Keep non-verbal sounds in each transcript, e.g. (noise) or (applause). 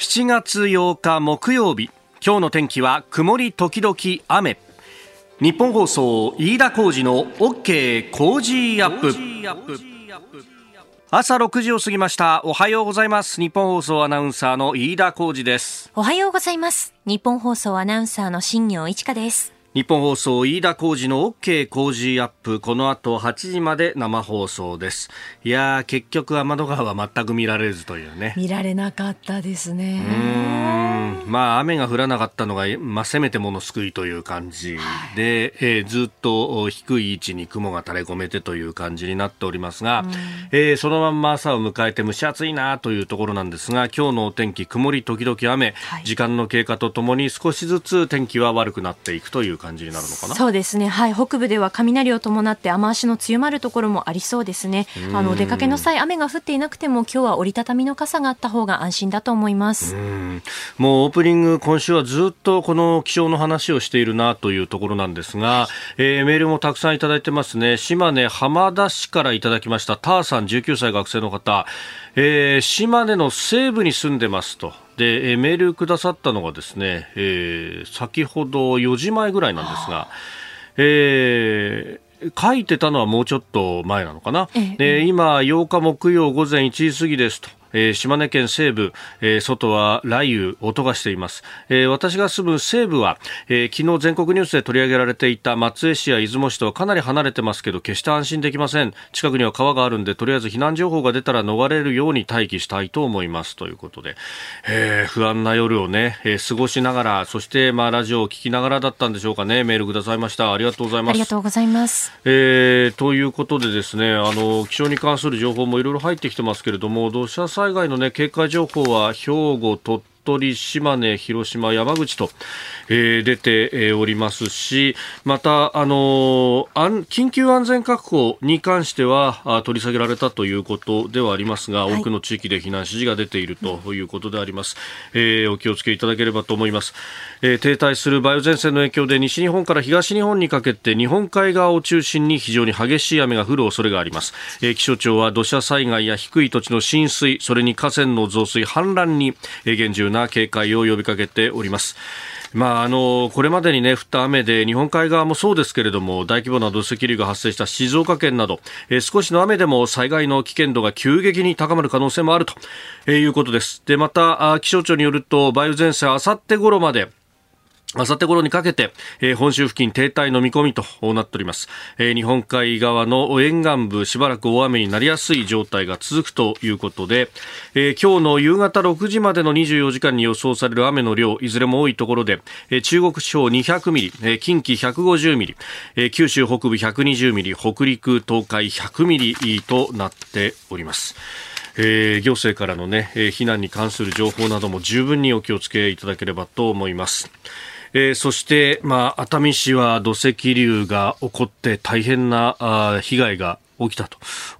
7月8日木曜日今日の天気は曇り時々雨。日本放送飯田浩二の OK 工事アップ。朝6時を過ぎました。おはようございます。日本放送アナウンサーの飯田浩二です。おはようございます。日本放送アナウンサーの新業一華です。日本放送飯田浩二の OK 工事アップ。この後8時まで生放送です。いや結局天の川は全く見られずというね。見られなかったですね。まあ雨が降らなかったのが、まあ、せめてもの救いという感じ。で、はい、えー、ずっと低い位置に雲が垂れ込めてという感じになっておりますが、えー、そのまんま朝を迎えて蒸し暑いなというところなんですが今日のお天気曇り時々雨、はい、時間の経過とともに少しずつ天気は悪くなっていくという感じになるのかな？そうですね、はい、北部では雷を伴って雨足の強まるところもありそうですね。あの出かけの際雨が降っていなくても今日は折りたたみの傘があった方が安心だと思います。もうオープニング今週はずっとこの気象の話をしているなというところなんですが、えー、メールもたくさんいただいてますね。島根浜田市からいただきましたターさん19歳学生の方、えー、島根の西部に住んでますとで、えメールくださったのがですね、えー、先ほど4時前ぐらいなんですが、えー、書いてたのはもうちょっと前なのかな、ええ、今、8日木曜午前1時過ぎですと。えー、島根県西部、えー、外は雷雨、音がしています。えー、私が住む西部は、えー、昨日全国ニュースで取り上げられていた松江市や出雲市とはかなり離れてますけど、決して安心できません。近くには川があるんで、とりあえず避難情報が出たら逃れるように待機したいと思います。ということで、えー、不安な夜をね、えー、過ごしながら、そして、まあ、ラジオを聞きながらだったんでしょうかね、メールくださいました。ありがとうございます。ありがとうございます。えー、ということでですね、あの、気象に関する情報もいろいろ入ってきてますけれども、土砂災害のね、警戒戒情報は兵庫、鳥取、島根、広島、山口と、えー、出ておりますし、また、あのー、緊急安全確保に関しては取り下げられたということではありますが、はい、多くの地域で避難指示が出ているということであります。えー、お気をつけいただければと思います。えー、停滞する梅雨前線の影響で西日本から東日本にかけて日本海側を中心に非常に激しい雨が降る恐れがあります。えー、気象庁は土砂災害や低い土地の浸水、それに河川の増水、氾濫に、えー、厳重な警戒を呼びかけております。まあ、あのこれまでに、ね、降った雨で日本海側もそうですけれども大規模な土石流が発生した静岡県など、えー、少しの雨でも災害の危険度が急激に高まる可能性もあると、えー、いうことですでまた気象庁によると梅雨前線あさって頃まであさって頃にかけて、えー、本州付近停滞の見込みとなっております、えー、日本海側の沿岸部しばらく大雨になりやすい状態が続くということで、えー、今日の夕方6時までの24時間に予想される雨の量いずれも多いところで、え、中国地方200ミリ、え、近畿150ミリ、え、九州北部120ミリ北陸東海100ミリとなっておりますえー、行政からのね、え、避難に関する情報なども十分にお気をつけいただければと思います。えー、そして、まあ、熱海市は土石流が起こって大変なあ被害が起きた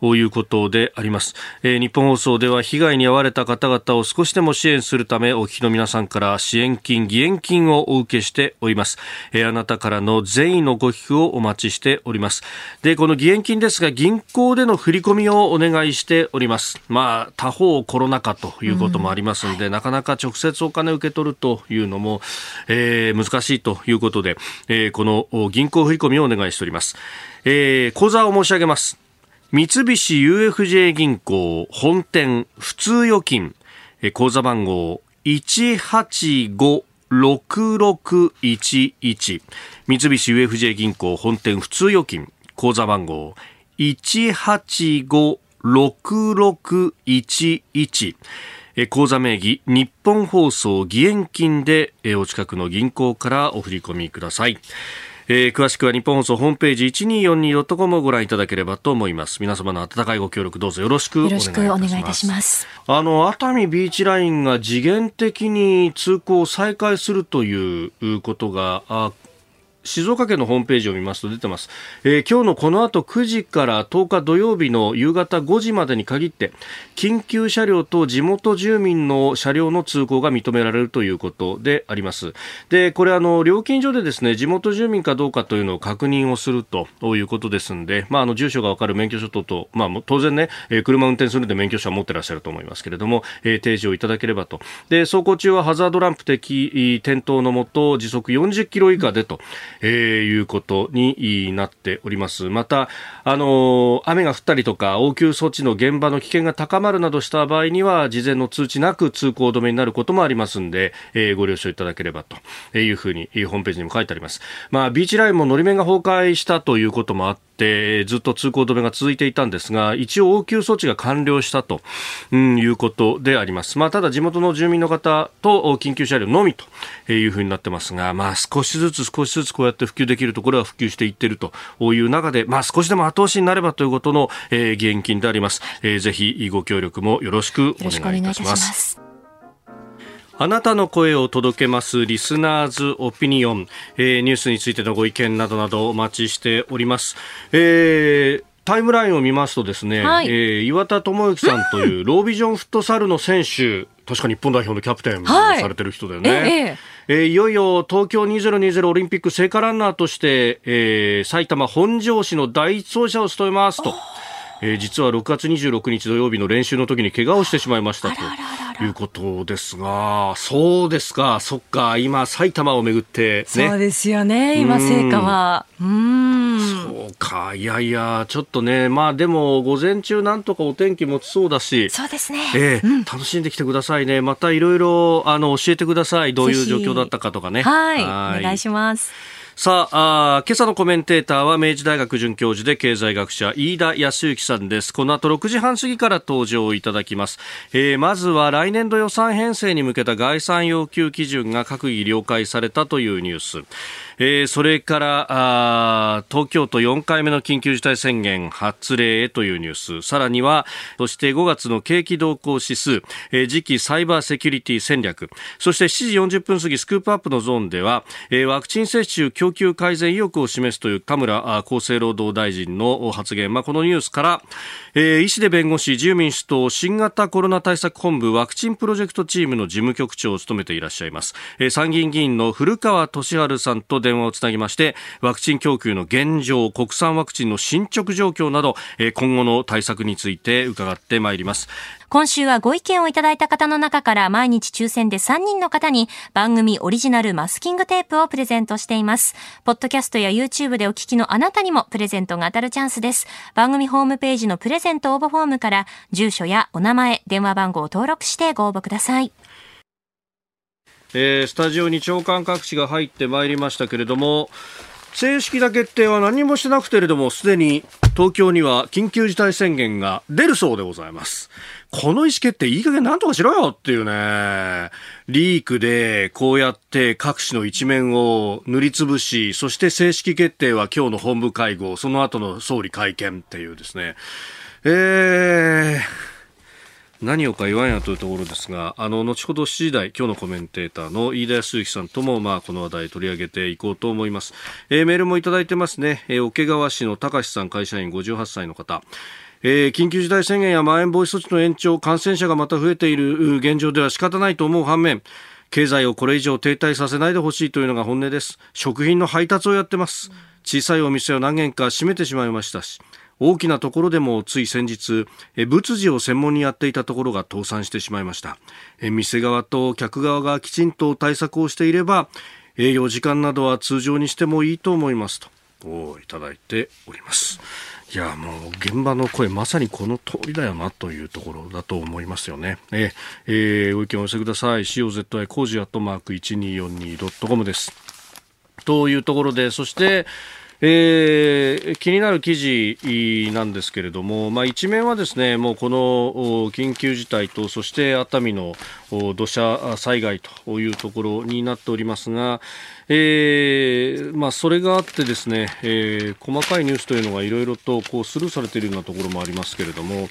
ということであります、えー、日本放送では被害に遭われた方々を少しでも支援するためお聞きの皆さんから支援金義援金をお受けしております、えー、あなたからの善意のご寄付をお待ちしております。でこの義援金ですが銀行での振り込みをお願いしております。まあ他方コロナ禍ということもありますので、うん、なかなか直接お金を受け取るというのも、えー、難しいということで、えー、この銀行振り込みをお願いしております、えー、口座を申し上げます三菱 UFJ 銀行本店普通預金口座番号1856611三菱 UFJ 銀行本店普通預金口座番号1856611口座名義日本放送義援金でお近くの銀行からお振り込みください。えー、詳しくは日本放送ホームページ 1242.com をご覧いただければと思います。皆様の温かいご協力どうぞよろしくお願いいたします。あの熱海ビーチラインが次元的に通行を再開するということがあ静岡県のホームページを見ますと出てます、えー、今日のこの後9時から10日土曜日の夕方5時までに限って緊急車両と地元住民の車両の通行が認められるということであります。でこれあの料金所でですね地元住民かどうかというのを確認をするということですので、まあ、あの住所がわかる免許証等々、まあ、当然ね、えー、車運転するんで免許証は持ってらっしゃると思いますけれども、えー、提示をいただければと。で走行中はハザードランプ的点灯のもと時速40キロ以下でと、えー、いうことになっております。また、あの雨が降ったりとか応急措置の現場の危険が高まるなどした場合には事前の通知なく通行止めになることもありますんで、えー、ご了承いただければというふうにホームページにも書いてあります。まあ、ビーチラインものり面が崩壊したということもあってってずっと通行止めが続いていたんですが一応応急措置が完了したと、うん、いうことであります、まあ、ただ地元の住民の方と緊急車両のみというふうになってますが、まあ、少しずつ少しずつこうやって普及できるところは普及していっているという中で、まあ、少しでも後押しになればということの、えー、義援金であります、えー、ぜひご協力もよろしくお願いいたします。あなたの声を届けますリスナーズオピニオン、えー、ニュースについてのご意見などなどお待ちしております。えータイムラインを見ますとですね、はい、えー、岩田智之さんというロービジョンフットサルの選手、確か日本代表のキャプテンされてる人だよね。はい、ええ。ー、いよいよ東京2020オリンピック聖火ランナーとして、えー、埼玉本庄市の第一走者を務めますと。えー、実は6月26日土曜日の練習の時に怪我をしてしまいましたということですが、そうですか、そっか、今、埼玉をめぐって、ね、そうですよね、今、成果は。うん。そうか、いやいや、ちょっとね、まあでも、午前中、なんとかお天気持ちそうだし、そうですね、えー、うん、楽しんできてくださいね、またいろいろあの教えてください、どういう状況だったかとかね。はい。お願いします。さああ今朝のコメンテーターは明治大学准教授で経済学者飯田康之さんです。この後6時半過ぎから登場いただきます、えー、まずは来年度予算編成に向けた概算要求基準が閣議了解されたというニュース。えー、それから東京都4回目の緊急事態宣言発令へというニュース。さらにはそして5月の景気動向指数、えー、次期サイバーセキュリティ戦略。そして7時40分過ぎスクープアップのゾーンでは、えー、ワクチン接種供給改善意欲を示すという田村厚生労働大臣の発言、まあ、このニュースから、えー、医師で弁護士自由民主党新型コロナ対策本部ワクチンプロジェクトチームの事務局長を務めていらっしゃいます、えー、参議院議員の古川俊治さんと電話をつなぎましてワクチン供給の現状国産ワクチンの進捗状況など今後の対策について伺ってまいります今週はご意見をいただいた方の中から毎日抽選で3人の方に番組オリジナルマスキングテープをプレゼントしています。ポッドキャストや YouTube でお聞きのあなたにもプレゼントが当たるチャンスです。番組ホームページのプレゼント応募フォームから住所やお名前、電話番号を登録してご応募ください。えー、スタジオに長官各紙が入ってまいりましたけれども正式な決定は何もしてなくてれどもすでに東京には緊急事態宣言が出るそうでございます。この意思決定いい加減なんとかしろよっていうね。リークでこうやって各紙の一面を塗りつぶしそして正式決定は今日の本部会合その後の総理会見っていうですね。えー何をか言わんやというところですが、あの、後ほど7時台、今日のコメンテーターの飯田康之さんとも、まあ、この話題取り上げていこうと思います。えー、メールもいただいてますね。えー、桶川市の高橋さん、会社員58歳の方。えー、緊急事態宣言やまん延防止措置の延長、感染者がまた増えている現状では仕方ないと思う反面、経済をこれ以上停滞させないでほしいというのが本音です。食品の配達をやってます。小さいお店を何軒か閉めてしまいましたし、大きなところでもつい先日仏事を専門にやっていたところが倒産してしまいました店側と客側がきちんと対策をしていれば営業時間などは通常にしてもいいと思いますとおいただいておりますいやもう現場の声まさにこの通りだよなというところだと思いますよね。ええー、ご意見をお寄せください。COZY 工事アットマーク 1242.com です。というところで、そして、えー、気になる記事なんですけれども、まあ、一面はですねもうこの緊急事態とそして熱海の土砂災害というところになっておりますが、えーまあ、それがあってですね、えー、細かいニュースというのがいろいろとこうスルーされているようなところもありますけれども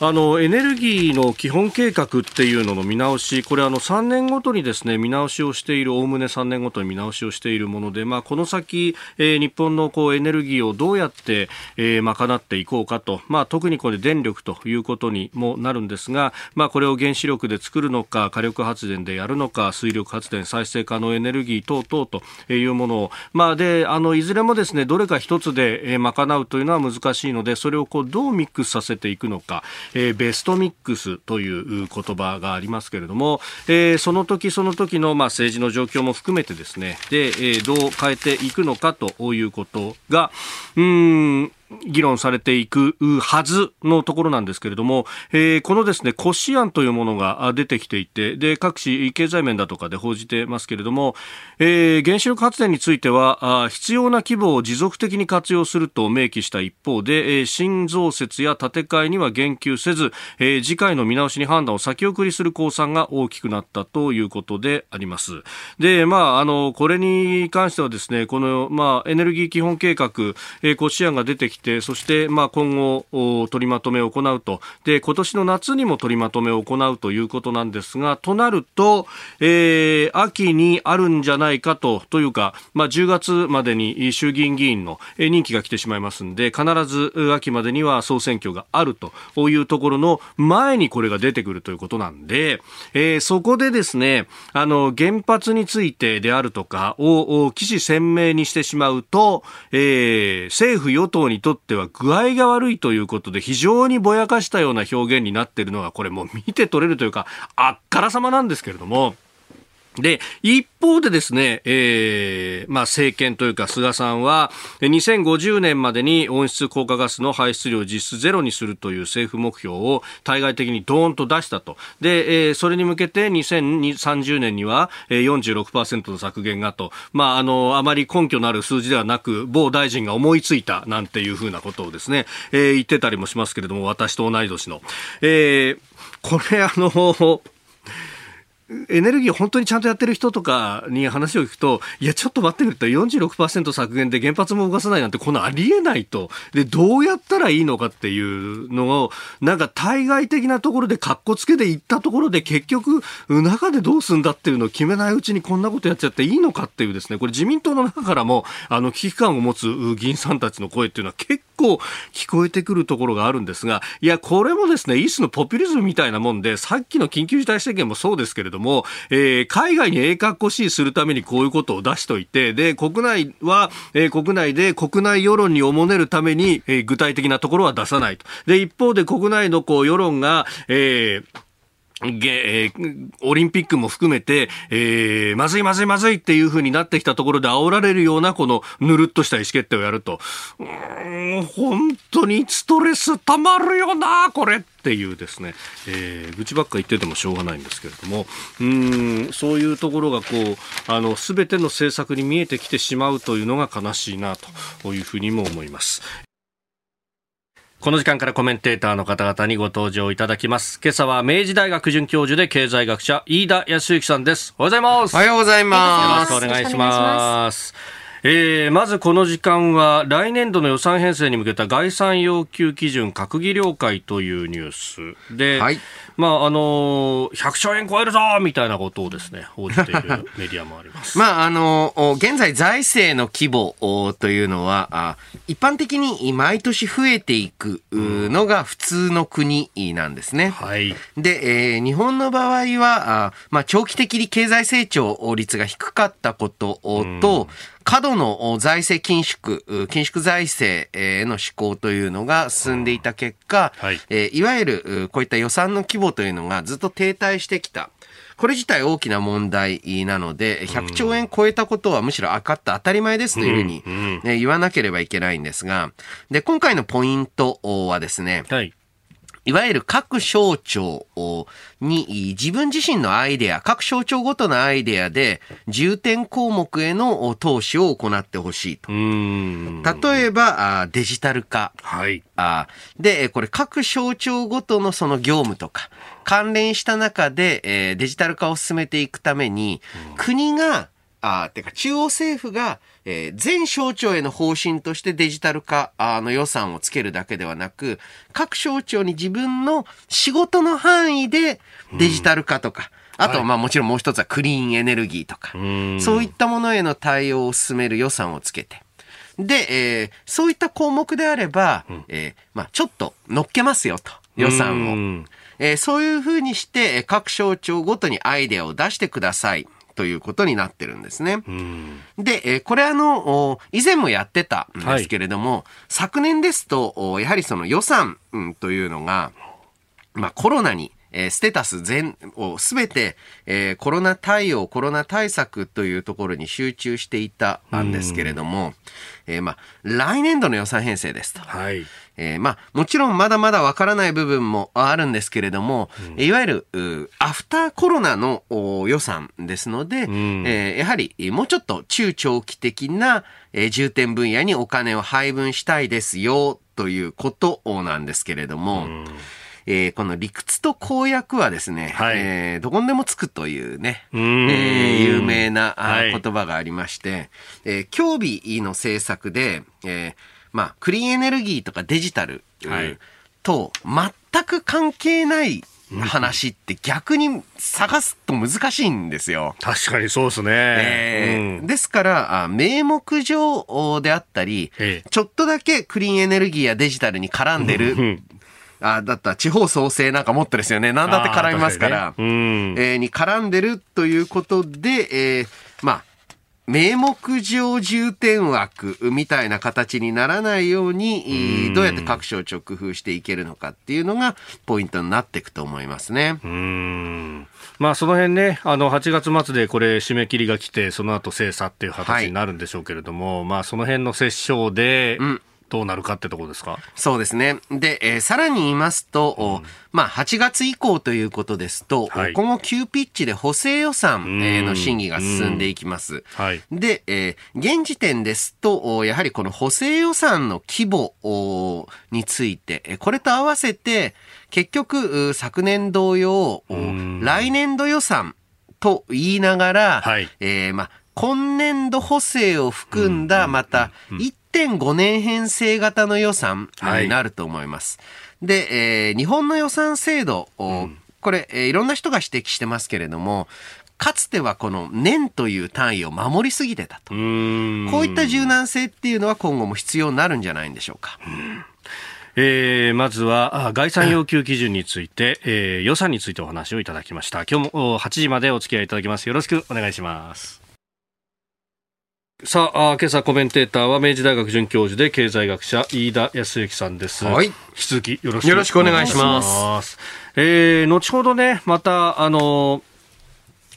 あのエネルギーの基本計画っていうのの見直し、これあの3年ごとにですね見直しをしている、おおむね3年ごとに見直しをしているもので、まあ、この先、えー、日本のこうエネルギーをどうやって、えー、賄っていこうかと、まあ、特にこれ電力ということにもなるんですが、まあ、これを原子力で作るのか、火力発電でやるのか、水力発電、再生可能エネルギー等々というものを、まあ、であのいずれもですねどれか一つで、えー、賄うというのは難しいので、それをこうどうミックスさせていくのか。えー、ベストミックスという言葉がありますけれども、えー、その時その時のまあ政治の状況も含めてですねで、えー、どう変えていくのかということがうん議論されていくはずのところなんですけれども、えー、このですね、骨子案というものが出てきていて、で、各紙経済面だとかで報じてますけれども、えー、原子力発電については、必要な規模を持続的に活用すると明記した一方で、えー、新増設や建て替えには言及せず、えー、次回の見直しに判断を先送りする公算が大きくなったということであります。で、まあ、あの、これに関してはですね、この、まあ、エネルギー基本計画、えー、骨子案が出てきて、そして、まあ、今後、取りまとめを行うと。で、今年の夏にも取りまとめを行うということなんですが、となると、えー、秋にあるんじゃないかと、というか、まあ、10月までに衆議院議員の任期が来てしまいますんで、必ず秋までには総選挙があるというところの前にこれが出てくるということなんで、えー、そこでですね、あの、原発についてであるとかを、起死鮮明にしてしまうと、えー、政府与党にとっては具合が悪いということで非常にぼやかしたような表現になっているのがこれもう見て取れるというかあっからさまなんですけれどもで、一方でですね、えー、まあ政権というか菅さんは、2050年までに温室効果ガスの排出量を実質ゼロにするという政府目標を対外的にドーンと出したと。で、えー、それに向けて2030年には46%の削減がと。まあ、あの、あまり根拠のある数字ではなく、某大臣が思いついたなんていうふうなことをですね、えー、言ってたりもしますけれども、私と同い年の。えー、これあの、エネルギー本当にちゃんとやってる人とかに話を聞くと、いや、ちょっと待ってくれと、46%削減で原発も動かさないなんて、このありえないと。で、どうやったらいいのかっていうのを、なんか対外的なところで格好つけていったところで、結局、中でどうすんだっていうのを決めないうちにこんなことやっちゃっていいのかっていうですね、これ自民党の中からも、あの、危機感を持つ議員さんたちの声っていうのは結構構聞こえてくるところがあるんですが、いや、これもですね、一種のポピュリズムみたいなもんで、さっきの緊急事態宣言もそうですけれども、えー、海外にええ格好しいするためにこういうことを出しといて、で、国内は、えー、国内で国内世論におもねるために、えー、具体的なところは出さないと。で、一方で国内のこう世論が、えーえー、オリンピックも含めて、えー、まずいまずいまずいっていう風になってきたところで煽られるようなこのぬるっとした意思決定をやると、うん、本当にストレスたまるよな、これっていうですね、えー、愚痴ばっか言っててもしょうがないんですけれども、うん、そういうところがこう、あの、すべての政策に見えてきてしまうというのが悲しいなというふうにも思います。この時間からコメンテーターの方々にご登場いただきます。今朝は明治大学准教授で経済学者、飯田康之さんです。おはようございます。おはようございます。よろしくお願いします。えー、まずこの時間は来年度の予算編成に向けた概算要求基準閣議了解というニュースで、はい、まああの100兆円超えるぞみたいなことをですね報じているメディアもあります。(laughs) まああの現在財政の規模というのは一般的に毎年増えていくのが普通の国なんですね。はい。で、えー、日本の場合はまあ長期的に経済成長率が低かったことと、過度の財政緊縮、緊縮財政への施行というのが進んでいた結果、はい、えいわゆるこういった予算の規模というのがずっと停滞してきた。これ自体大きな問題なので、100兆円超えたことはむしろ赤って当たり前ですというふうに、ね、言わなければいけないんですが、で、今回のポイントはですね、はいいわゆる各省庁に自分自身のアイデア、各省庁ごとのアイデアで重点項目への投資を行ってほしいと。例えばデジタル化。はい。で、これ各省庁ごとのその業務とか関連した中でデジタル化を進めていくために国があてか中央政府が、えー、全省庁への方針としてデジタル化あの予算をつけるだけではなく、各省庁に自分の仕事の範囲でデジタル化とか、あとはまあもちろんもう一つはクリーンエネルギーとか、そういったものへの対応を進める予算をつけて、で、えー、そういった項目であれば、えー、まあちょっと乗っけますよと、予算を。えー、そういうふうにして、各省庁ごとにアイデアを出してください。ということになってるんですね。で、えー、これあの、以前もやってたんですけれども、はい、昨年ですと、やはりその予算、うん、というのが、まあコロナにえー、ステータス全をすべて、えー、コロナ対応、コロナ対策というところに集中していたんですけれども、えー、まあ、来年度の予算編成ですと。はい。えー、まあ、もちろんまだまだわからない部分もあるんですけれども、うん、いわゆる、アフターコロナの予算ですので、うん、えー、やはりもうちょっと中長期的な、えー、重点分野にお金を配分したいですよ、ということなんですけれども、うんえー、この理屈と公約はですね、はい、えー、どこにでもつくというね、うえー、有名な、はい、言葉がありまして、えー、競技の政策で、えー、まあ、クリーンエネルギーとかデジタル、はい、と全く関係ない話って逆に探すと難しいんですよ。確かにそうですね。えー、うん、ですから、名目上であったり、ちょっとだけクリーンエネルギーやデジタルに絡んでるあだったら地方創生なんかもっとですよね。なんだって絡みますから、ね。うん、えー、に絡んでるということで、えー、まあ、名目上重点枠みたいな形にならないように、どうやって各省庁工夫していけるのかっていうのがポイントになっていくと思いますね。うん。まあその辺ね、あの8月末でこれ締め切りが来て、その後精査っていう形になるんでしょうけれども、はい、まあその辺の折衝で、うんどうなるかってとこですか？そうですね。で、えー、さらに言いますと、うん、まあ、8月以降ということですと、はい、今後急ピッチで補正予算、えー、の審議が進んでいきます。はい、で、えー、現時点ですと、やはりこの補正予算の規模について、これと合わせて、結局、昨年同様、来年度予算と言いながら、はい、えー、まあ、今年度補正を含んだ、また、1.5年編成型の予算になると思います。はい、で、えー、日本の予算制度を、これ、えー、いろんな人が指摘してますけれども、かつてはこの年という単位を守りすぎてたと。こういった柔軟性っていうのは今後も必要になるんじゃないんでしょうか。えー、まずは概算要求基準について、えー、予算についてお話をいただきました。今日も8時までお付き合いいただきます。よろしくお願いしますさあ、今朝コメンテーターは明治大学准教授で経済学者飯田康之さんです。はい。引き続きよろしくお願いします。ますえー、後ほどね、また、あの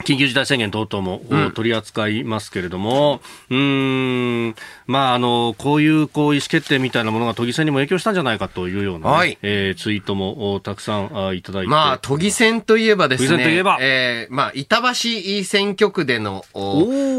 緊急事態宣言等々も取り扱いますけれども、うん、うんまあ、あの、こういうこう意思決定みたいなものが都議選にも影響したんじゃないかというような、ね、はい、えー、ツイートもたくさんあいただいて。まあ、都議選といえばですね、都議選といえば、えー、まあ、板橋選挙区での、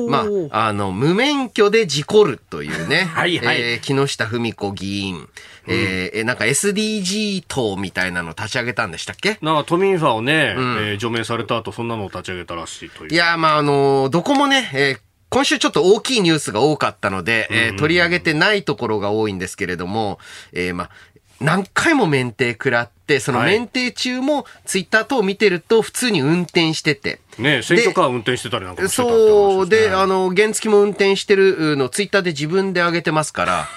まあ、あの、無免許で事故るというね、(laughs) はいはい、えー、木下富美子議員。えー、なんか SDG 党みたいなの立ち上げたんでしたっけ？なんか都民ファをね、うん、えー、除名された後、そんなのを立ち上げたらしいという。いや、まあ、あのー、どこもね、えー今週ちょっと大きいニュースが多かったので、えー、取り上げてないところが多いんですけれども、えー、まあ、何回も免停食らって、その免停中もツイッター等を見てると普通に運転してて。ね選挙カー運転してたりなんかしてた、ね、そうで、あの、原付も運転してるのツイッターで自分で上げてますから。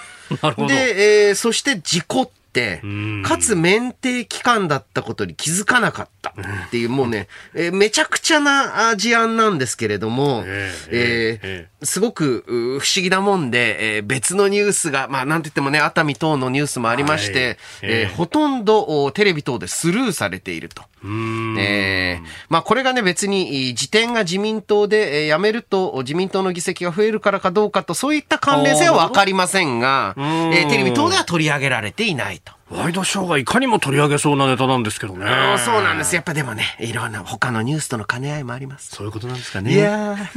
で、えー、そして事故って、かつ免停期間だったことに気づかなかったっていう、もうね、えー、めちゃくちゃな事案なんですけれども、えー、えー、すごく不思議なもんで、えー、別のニュースが、まあなんて言ってもね、熱海等のニュースもありまして、はい、えー、ほとんどテレビ等でスルーされていると。えー、まあこれがね別に辞典が自民党で辞めると自民党の議席が増えるからかどうかとそういった関連性はわかりませんが、えー、テレビ等では取り上げられていないと。ワイドショーがいかにも取り上げそうなネタなんですけどね。そうなんです。やっぱでもね、いろんな他のニュースとの兼ね合いもあります。そういうことなんですかね。いや (laughs)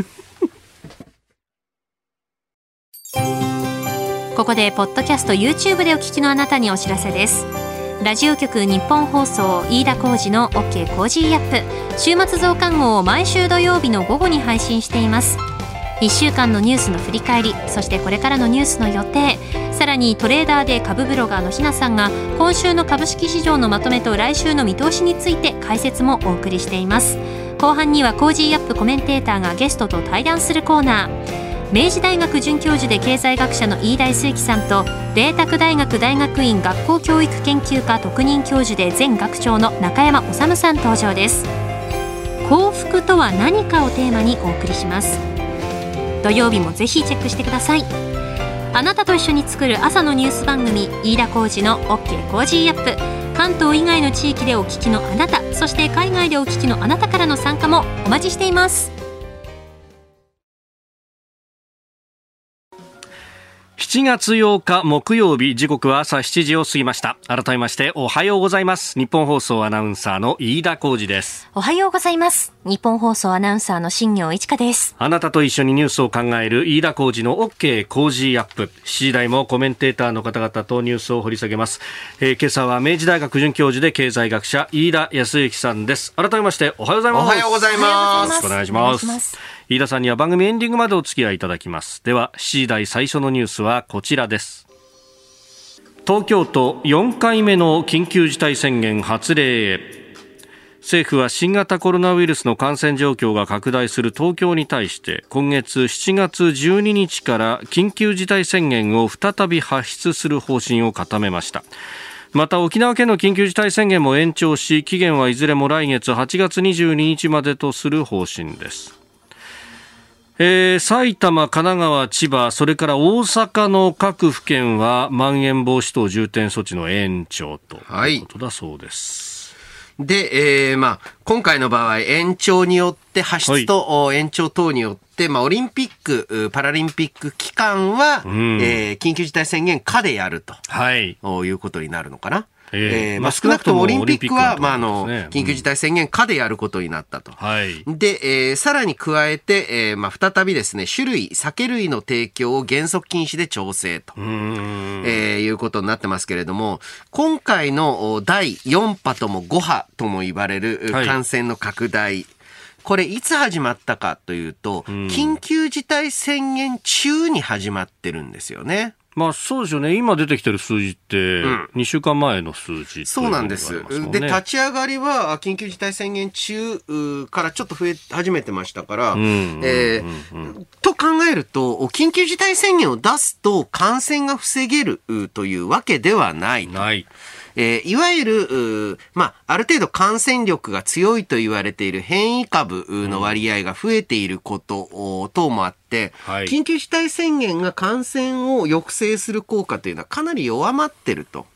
ここでポッドキャスト YouTube でお聞きのあなたにお知らせですラジオ局ニッポン放送飯田浩二の OK コージーアップ週末増刊号を毎週土曜日の午後に配信しています1週間のニュースの振り返りそしてこれからのニュースの予定さらにトレーダーで株ブロガーのひなさんが今週の株式市場のまとめと来週の見通しについて解説もお送りしています。後半にはコージーアップコメンテーターがゲストと対談するコーナー明治大学准教授で経済学者の飯田泰之さんと麗澤大学大学院学校教育研究科特任教授で前学長の中山理さん登場です。幸福とは何かをテーマにお送りします。土曜日もぜひチェックしてください。あなたと一緒に作る朝のニュース番組飯田浩二の OK コージーアップ。関東以外の地域でお聞きのあなたそして海外でお聞きのあなたからの参加もお待ちしています。7月8日木曜日時刻は朝7時を過ぎました。改めましておはようございます。ニッポン放送アナウンサーの飯田浩二です。おはようございます。ニッポン放送アナウンサーの新行市佳です。あなたと一緒にニュースを考える飯田浩二の OK 工事アップ。7時台もコメンテーターの方々とニュースを掘り下げます、えー、今朝は明治大学准教授で経済学者飯田康之さんです。改めましておはようございます。おはようございます。お願いします飯田さんには番組エンディングまでお付き合いいただきます。では7時台最初のニュースはこちらです。東京都4回目の緊急事態宣言発令へ。政府は新型コロナウイルスの感染状況が拡大する東京に対して今月7月12日から緊急事態宣言を再び発出する方針を固めました。また沖縄県の緊急事態宣言も延長し期限はいずれも来月8月22日までとする方針です。えー、埼玉、神奈川、千葉、それから大阪の各府県は、まん延防止等重点措置の延長とい。うことだそうです。はい、で、えー、まあ、今回の場合、延長によって、発出と延長等によって、はい、まあ、オリンピック、パラリンピック期間は、うん、えー、緊急事態宣言下でやると、はい、いうことになるのかな。えー、まあ、少なくともオリンピックは、まあ、あの、緊急事態宣言下でやることになったと。はい。で、えー、さらに加えて、えー、まあ、再びですね、種類、酒類の提供を原則禁止で調整と、えー、いうことになってますけれども、今回の第4波とも5波とも言われる感染の拡大、はいこれいつ始まったかというと、緊急事態宣言中に始まってるんですよね。まあそうですよね。今出てきてる数字って、2週間前の数字、ね、そうなんです。で、立ち上がりは、緊急事態宣言中からちょっと増え始めてましたから、と考えると、緊急事態宣言を出すと感染が防げるというわけではない。ない。えー、いわゆる、まあ、ある程度感染力が強いと言われている変異株の割合が増えていること等もあって、はい、緊急事態宣言が感染を抑制する効果というのはかなり弱まってると。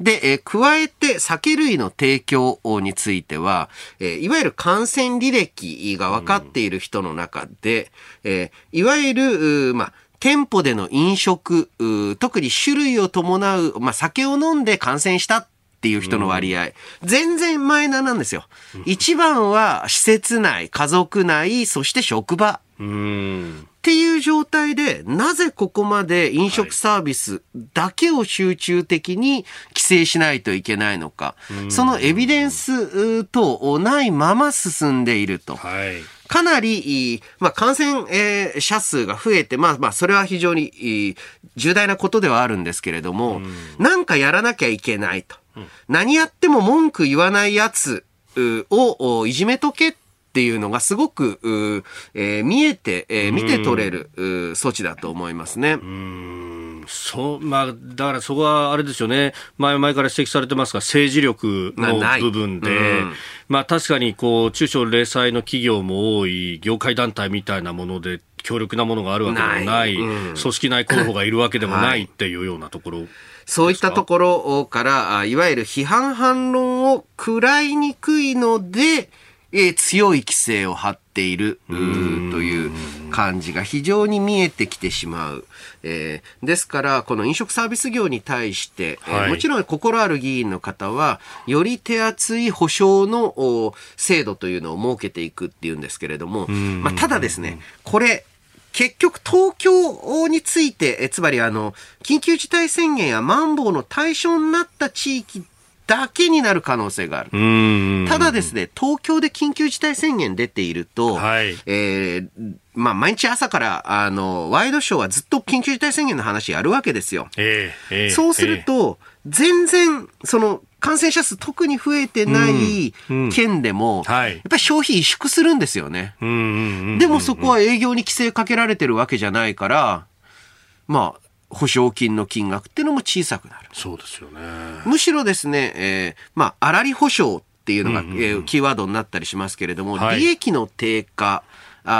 で、えー、加えて酒類の提供については、えー、いわゆる感染履歴が分かっている人の中で、うん、えー、いわゆる、まあ、店舗での飲食、特に種類を伴う、まあ、酒を飲んで感染したっていう人の割合、全然マイナーなんですよ。一番は施設内、家族内、そして職場。っていう状態で、なぜここまで飲食サービスだけを集中的に規制しないといけないのか、そのエビデンスとないまま進んでいると。はいかなり、まあ、感染、えー、者数が増えて、まあまあ、それは非常に重大なことではあるんですけれども、うん、なんかやらなきゃいけないと。うん、何やっても文句言わないやつをいじめとけっていうのがすごく、えー、見えて、えー、見て取れる措置だと思いますね。そうまあ、だからそこはあれですよね、前々から指摘されてますが、政治力の部分で、うん、まあ、確かにこう中小零細の企業も多い、業界団体みたいなもので、強力なものがあるわけでもない、うん、組織内候補がいるわけでもない (laughs) っていうようなところ。そういったところから、いわゆる批判反論を食らいにくいので、えー、強い規制を張っているという感じが非常に見えてきてしまう。えー、ですから、この飲食サービス業に対して、はい、えー、もちろん心ある議員の方は、より手厚い保障の制度というのを設けていくっていうんですけれども、まあ、ただですね、これ、結局東京について、えつまりあの、緊急事態宣言やマンボウの対象になった地域だけになる可能性がある。ただですね、東京で緊急事態宣言出ていると、はい、えー、まあ、毎日朝から、あの、ワイドショーはずっと緊急事態宣言の話やるわけですよ。えーえー、そうすると、全然、その、感染者数特に増えてない県でも、やっぱり消費萎縮するんですよね。でもそこは営業に規制かけられてるわけじゃないから、まあ、保証金の金額っていうのも小さくなる。そうですよね。むしろですね、えー、まあ、粗利保証っていうのが、うんうんうん、えー、キーワードになったりしますけれども、はい、利益の低下、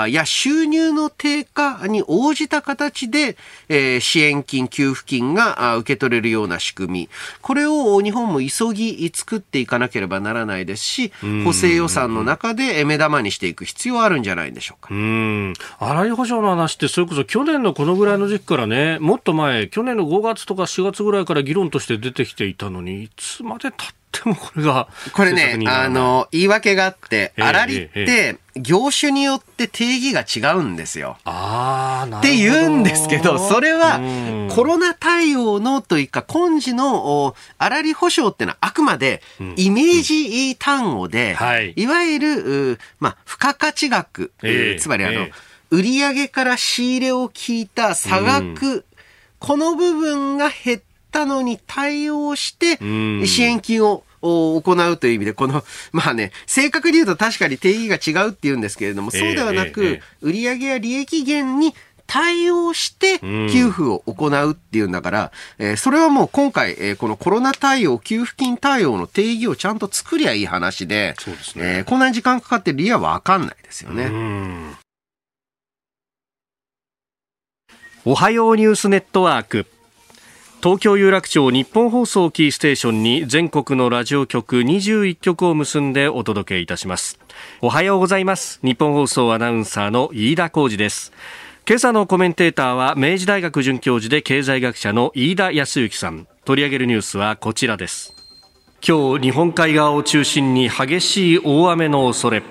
や収入の低下に応じた形で、えー、支援金、給付金が受け取れるような仕組み。これを日本も急ぎ作っていかなければならないですし、補正予算の中で目玉にしていく必要はあるんじゃないでしょうか。うん。新井保障の話って、それこそ去年のこのぐらいの時期からね、もっと前、去年の5月とか4月ぐらいから議論として出てきていたのに、いつまで経ってでもこれが。これね、あの、言い訳があって、あらりって、業種によって定義が違うんですよ。って言うんですけど、それはコロナ対応のというか、今時のあらり保証ってのはあくまでイメージ単語で、い、わゆる、まあ、付加価値額、つまりあの、売上から仕入れを聞いた差額、この部分が減ったのに対応して、支援金を行うという意味で、この、(laughs) まあね、正確に言うと確かに定義が違うって言うんですけれども、そうではなく、売上や利益減に対応して給付を行うっていうんだから、えー、それはもう今回、えー、このコロナ対応、給付金対応の定義をちゃんと作りゃいい話で、そうですねえー、こんなに時間かかってる理由はわかんないですよね。おはようニュースネットワーク。東京有楽町日本放送キーステーションに全国のラジオ局21局を結んでお届けいたします。おはようございます。日本放送アナウンサーの飯田浩二です。今朝のコメンテーターは明治大学准教授で経済学者の飯田康之さん。取り上げるニュースはこちらです。今日日本海側を中心に激しい大雨の恐れ。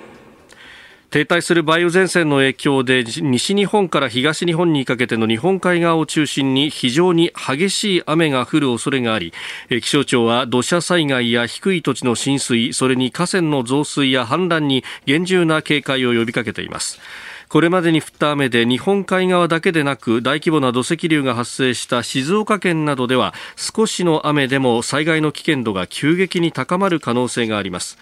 停滞する梅雨前線の影響で西日本から東日本にかけての日本海側を中心に非常に激しい雨が降る恐れがあり気象庁は土砂災害や低い土地の浸水それに河川の増水や氾濫に厳重な警戒を呼びかけています。これまでに降った雨で日本海側だけでなく大規模な土石流が発生した静岡県などでは少しの雨でも災害の危険度が急激に高まる可能性があります。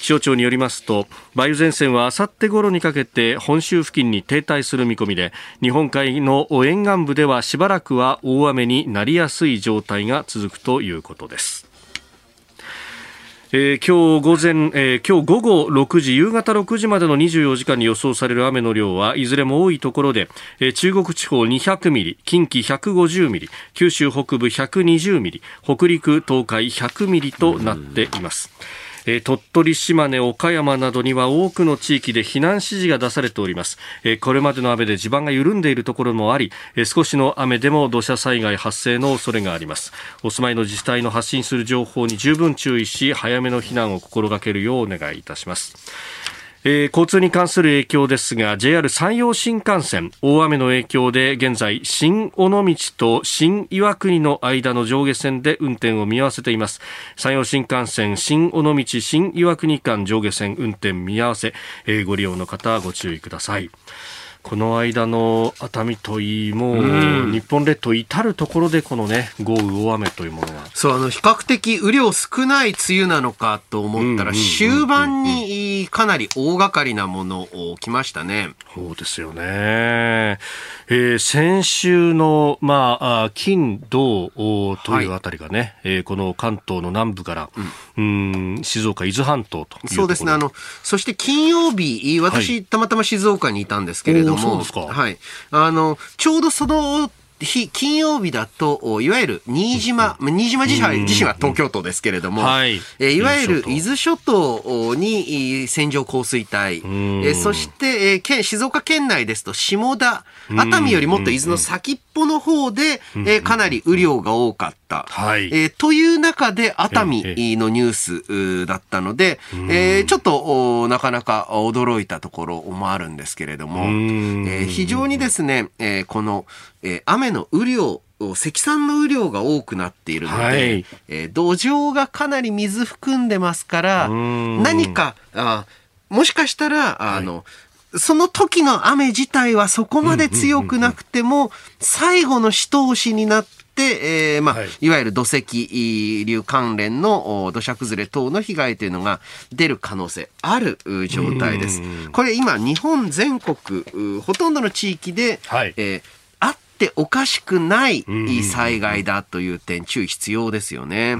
気象庁によりますと梅雨前線はあさって頃にかけて本州付近に停滞する見込みで日本海の沿岸部ではしばらくは大雨になりやすい状態が続くということですえー、今日午前、えー、今日午後6時、夕方6時までの24時間に予想される雨の量はいずれも多いところで、えー、中国地方200ミリ、近畿150ミリ、九州北部120ミリ、北陸、東海100ミリとなっています。えー、鳥取、島根、岡山などには多くの地域で避難指示が出されております。えー、これまでの雨で地盤が緩んでいるところもあり、えー、少しの雨でも土砂災害発生の恐れがあります。お住まいの自治体の発信する情報に十分注意し、早めの避難を心がけるようお願いいたします。えー、交通に関する影響ですが JR 山陽新幹線大雨の影響で現在新尾道と新岩国の間の上下線で運転を見合わせています。山陽新幹線新尾道新岩国間上下線運転見合わせ、えー、ご利用の方はご注意ください。この間の熱海といい、もう、日本列島至る所でこのね、豪雨、大雨というものが。そう、あの、比較的雨量少ない梅雨なのかと思ったら、終盤にかなり大掛かりなものを来ましたね。そうですよね。えー、先週の、まあ、金、土というあたりがね、はい、えー、この関東の南部から、うん、ん、静岡、伊豆半島とそうですね。あの、そして金曜日、私、はい、たまたま静岡にいたんですけれども、はい。あの、ちょうどその日、金曜日だと、いわゆる新島、新島自身は東京都ですけれども、はい、えいわゆる伊豆諸島に線状降水帯、えそして、え県静岡県内ですと下田、熱海よりもっと伊豆の先っぽの方で、えかなり雨量が多かった。はい、えという中で熱海のニュースだったので、えちょっとなかなか驚いたところもあるんですけれども、え非常にですね、えこの、え雨の雨量積算の雨量が多くなっているので、はい。えー土壌がかなり水含んでますから、ん。何か、あもしかしたら、あの、その時の雨自体はそこまで強くなくても、最後のし通しになって、えーまあ、はい。い、わゆる土石流関連のお土砂崩れ等の被害というのが出る可能性あるう状態です。これ今、日本全国、うほとんどの地域で、はい。えーあっておかしくないん災害だという点、注意必要ですよね。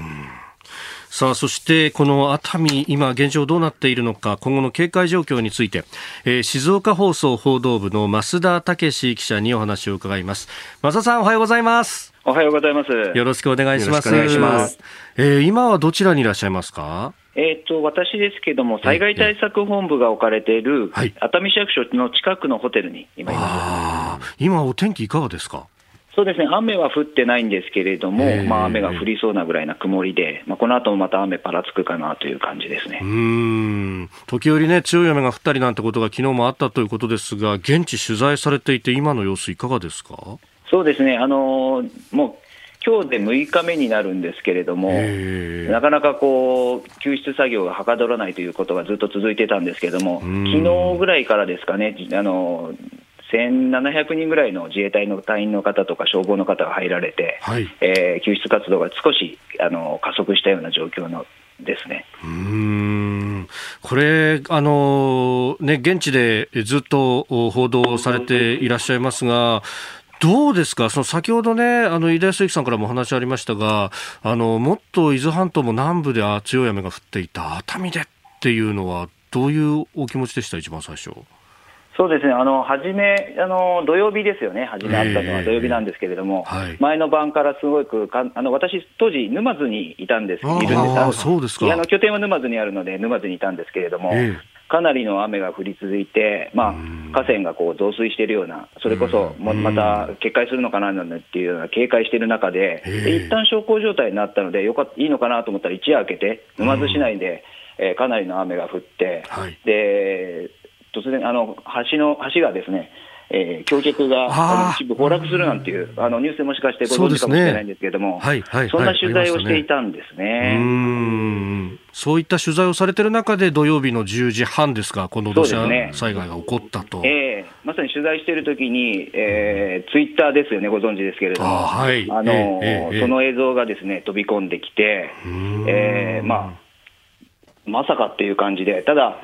さあ、そしてこの熱海、今現状どうなっているのか、今後の警戒状況について、えー静岡放送報道部の増田武史記者にお話を伺います。増田さん、おはようございます。おはようございます。よろしくお願いします。よろしくお願いします。えー今はどちらにいらっしゃいますか？えっ、と、私ですけども、災害対策本部が置かれているはい熱海市役所の近くのホテルに今います。ああ、今お天気いかがですか？そうですね、雨は降ってないんですけれどもええ、まあ雨が降りそうなぐらいな曇りで、まあこの後もまた雨ぱらつくかなという感じですねう。ーん。時折ね、強い雨が降ったりなんてことが昨日もあったということですが、現地取材されていて今の様子いかがですか？そうですね、あのーもう今日で6日目になるんですけれども、えなかなかこう救出作業がはかどらないということがずっと続いてたんですけれども、ん昨日ぐらいからですかね、あの1700人ぐらいの自衛隊の隊員の方とか消防の方が入られて、はい。えー救出活動が少しあの加速したような状況のですね。うーんこれ、あのね、現地でずっとお報道されていらっしゃいますが、どうですか、その先ほどね、あの飯田康之さんからもお話ありましたが、あのもっと伊豆半島も南部であ強い雨が降っていた、熱海でっていうのは、どういうお気持ちでした、一番最初。そうですね、あの初めあの、土曜日ですよね、初めあったのええ。は土曜日なんですけれども、はい。前の晩からすごくかあの私、当時、沼津にいたんです、いるんです。ああ、そうですか。あの拠点は沼津にあるので、沼津にいたんですけれども、えかなりの雨が降り続いて、まあ、河川がこう増水しているような、それこそもまた決壊するのかななんていうような警戒している中で、一旦小康状態になったのでよかっいいのかなと思ったら、一夜明けて、沼津市内で、えーかなりの雨が降って、はい。で突然、あの橋の橋がですね、えー橋脚が一部崩落するなんていう、あのニュースでもしかしてご存知かもしれないんですけれども、はいはいそんな取材はいをしていたんですうーね。んそういった取材をされてる中で、土曜日の10時半ですか、この土砂災害が起こったと。ええ。まさに取材しているときに、えーツイッターですよね、ご存知ですけれども、あーはい。あのええええその映像がですね飛び込んできて、えーまあ、まさかっていう感じで、ただ、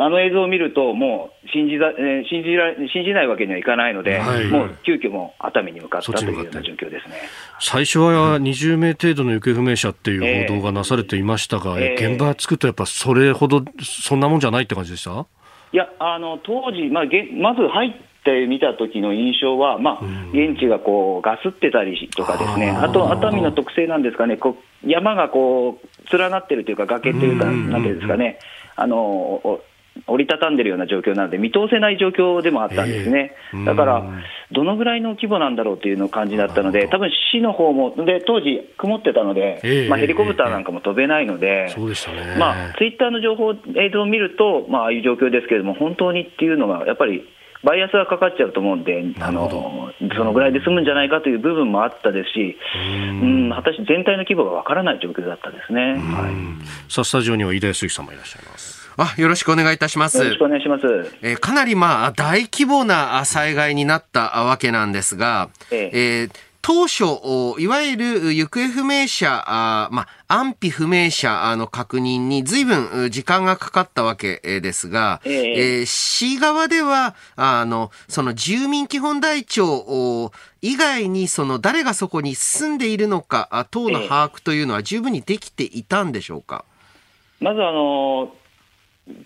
あの映像を見ると、もう信じざ、えー信じら信じないわけにはいかないので、はい。もう急遽もう熱海に向かったというような状況ですね。最初は20名程度の行方不明者っていう報道がなされていましたが、ええ現場着くとやっぱそれほどそんなもんじゃないって感じでした？いや、あの当時、まあ、げまず入ってみた時の印象は、まあ、現地がこうガスってたりとかですね、あと熱海の特性なんですかね、こう山がこう連なってるというか、崖というか、うん。なんていうんですかね、あのお折りたたんでるような状況なので、見通せない状況でもあったんですね。ええ、だからうん、どのぐらいの規模なんだろうというの感じだったので、多分市の方も、で当時、曇ってたので、ええ。まあ、ヘリコプターなんかも飛べないので。ツイッターの情報、映像を見ると、まあ、ああいう状況ですけれども、本当にっていうのが、やっぱり、バイアスがかかっちゃうと思うんで、あなるのそのぐらいで済むんじゃないかという部分もあったですし、うん、果たして全体の規模がわからない状況だったですね。はいさあ、スタジオには飯田康之さんもいらっしゃいます。あ、よろしくお願いいたします。よろしくお願いします。えーかなりまあ大規模なあ災害になったわけなんですが、ええー当初、おいわゆる行方不明者、あまあ、安否不明者あの確認に随分う時間がかかったわけえーですが、ええ。えー市側では、あの、その住民基本台帳お以外に、その誰がそこに住んでいるのか、あ等のええ。把握というのは十分にできていたんでしょうか？まずあの、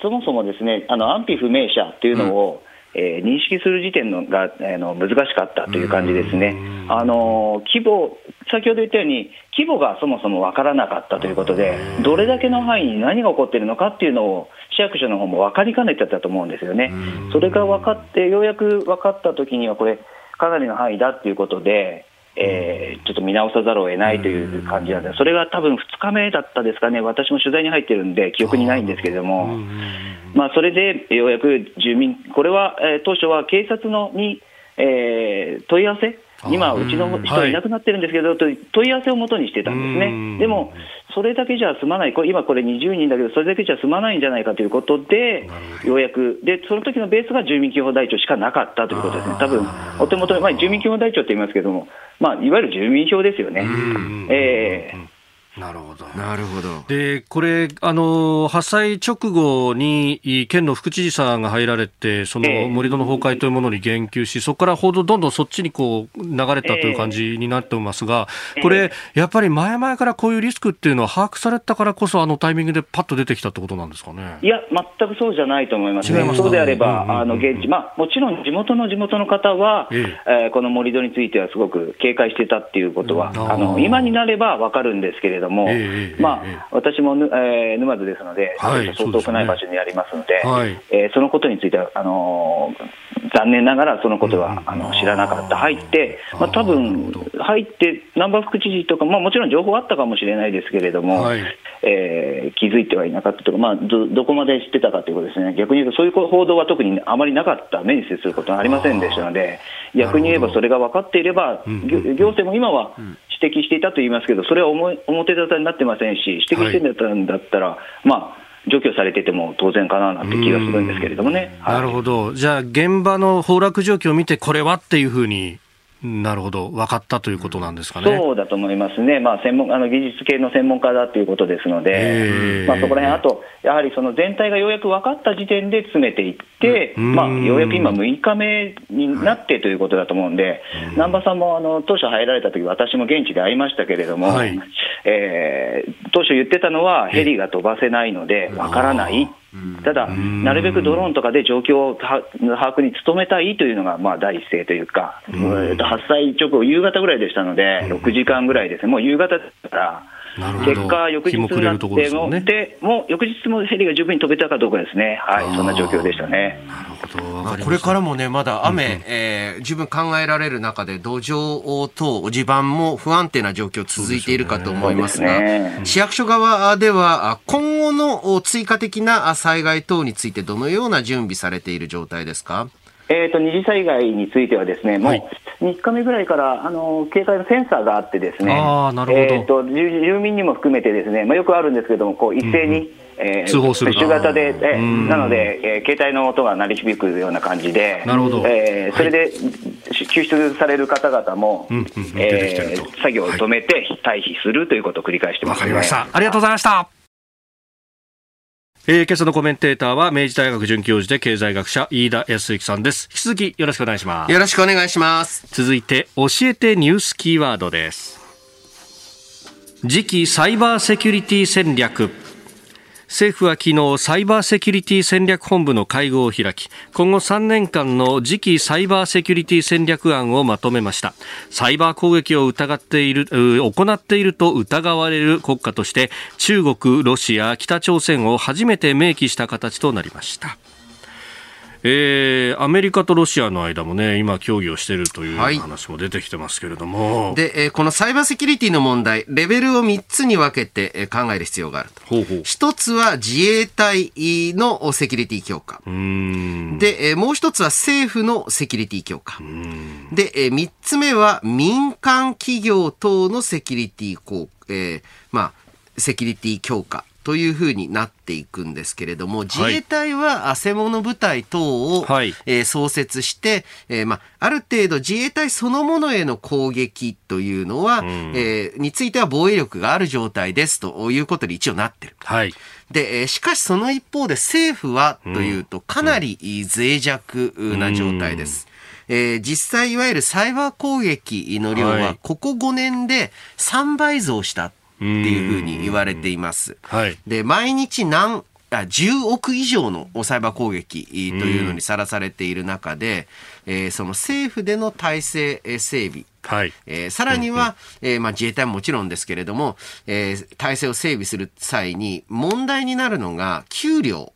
そもそもですね、あの安否不明者っていうのを、えー認識する時点のが、あの難しかったという感じですね。あの規模先ほど言ったように、規模がそもそも分からなかったということで、どれだけの範囲に何が起こっているのかっていうのを、市役所の方も分かりかねてたと思うんですよね。それが分かって、ようやく分かったときには、これ、かなりの範囲だっていうことで、えーちょっと見直さざるを得ないという感じなんで、それが多分2日目だったですかね、私も取材に入ってるんで、記憶にないんですけれども、まあ、それでようやく住民、これは、えー当初は警察のに、えー問い合わせ今、うちの人い。なくなってるんですけど、と問い合わせをもとにしてたんですうん。ね。でも、それだけじゃ済まない、これ今これ20人だけど、それだけじゃ済まないんじゃないかということで、ようやく、で、その時のベースが住民基本台帳しかなかったということですね。多分、お手元に、まあ、住民基本台帳って言いますけども、まあ、いわゆる住民票ですよね。ええなるほど。なるほど。で、これ、あの、発災直後に、県の副知事さんが入られて、そのええ。盛り土の崩壊というものに言及し、そこから報道どんどんそっちにこう、流れたという感じになってますが、これ、やっぱり前々からこういうリスクっていうのは把握されたからこそ、あのタイミングでパッと出てきたってことなんですかね？いや、全くそうじゃないと思います。ね違いますか？そうであれば、うんうんうんあの現地、まあ、もちろん地元の地元の方は、ええ。ーこの盛り土についてはすごく警戒してたっていうことは、あの今になればわかるんですけれども、ええええまえ。えあ、私もぬ、えー沼津ですので、はい相当遠くない場所にありますので、はい。えーそのことについては、あのー残念ながらそのことは、あの知らなかった、入って、まあ多分入って、難波副知事とか、まあ、もちろん情報あったかもしれないですけれども、はい。えー気づいてはいなかったとか、まあど、どこまで知ってたかということですね、逆に言うと、そういう報道は特にあまりなかった、目に接することがありませんでしたので、逆に言えば、それが分かっていれば、うん。行行政も今は指摘していたと言いますけど、それは表表沙汰になってませんし、指摘してたんだったら、まあ、除去されてても当然かななんて気がするんですけれどもね。はいなるほど。じゃあ、現場の崩落状況を見て、これはっていうふうになるほど、分かったということなんですかね。そうだと思いますね、まあ、専門あの技術系の専門家だということですので、まあ、そこら辺あと、やはりその全体がようやく分かった時点で詰めていって、うん。まあ、ようやく今、6日目になってということだと思うんで、南波さんもあの当初入られた時私も現地で会いましたけれども、はい。えー当初言ってたのは、ヘリが飛ばせないので、分からない。ただ、なるべくドローンとかで状況をは把握に努めたいというのが、まあ、第一声というか、発災直後、夕方ぐらいでしたので、6時間ぐらいです。ね、もう夕方だから、結果、翌日になっても、ででもう翌日もヘリが十分に飛べたかどうかですね、はい、そんな状況でしたね。なるほど、これからもね、まだ雨、えー十分考えられる中で、土壌等、地盤も不安定な状況続いているかと思いますが、そうですね。市役所側では、あ今後のお追加的なあ災害等について、どのような準備されている状態ですか？えー、と二次災害については、ですねもはい。う3日目ぐらいからあの警戒のセンサーがあって、ですね。あーなるほど。えーと住住民にも含めて、ですね、まあ、よくあるんですけども、こう一斉に、えー通報する型で、えーうん。なので、えー携帯の音が鳴り響くような感じで、なるほど。えーそれで、救出される方々も、うんうんえー作業を止めて退避するということを繰り返してます、ね、わかりました。ありがとうございました。えー、今朝のコメンテーターは明治大学准教授で経済学者飯田康之さんです。引き続きよろしくお願いします。よろしくお願いします。続いて教えてニュースキーワードです次期サイバーセキュリティ戦略政府は昨日サイバーセキュリティ戦略本部の会合を開き今後3年間の次期サイバーセキュリティ戦略案をまとめました。サイバー攻撃を疑っている行っていると疑われる国家として中国、ロシア、北朝鮮を初めて明記した形となりました。えーアメリカとロシアの間もね、今協議をしているというはい話も出てきてますけれども、で、えーこのサイバーセキュリティの問題、レベルを3つに分けてえー考える必要があると。ほうほう。一つは自衛隊のセキュリティ強化。で、えーもう一つは政府のセキュリティ強化。で、えー三つ目は民間企業等のセキュリティこう、えーまあ、セキュリティ強化。というふうになっていくんですけれども、自衛隊はあ専門の部隊等を、はいえー創設して、えーまあ、ある程度自衛隊そのものへの攻撃というのは、えーについては防衛力がある状態ですということで一応なってる。はい。で、えーしかしその一方で政府はというとかなり脆弱な状態です。えー実際いわゆるサイバー攻撃の量ははいここ5年で3倍増したっていうふうに言われています。はい。で、毎日何、あ10億以上のサイバー攻撃というのにさらされている中で、えーその政府での体制えー整備、はい。えーさらには、えーまあ、自衛隊ももちろんですけれども、えー体制を整備する際に問題になるのが給料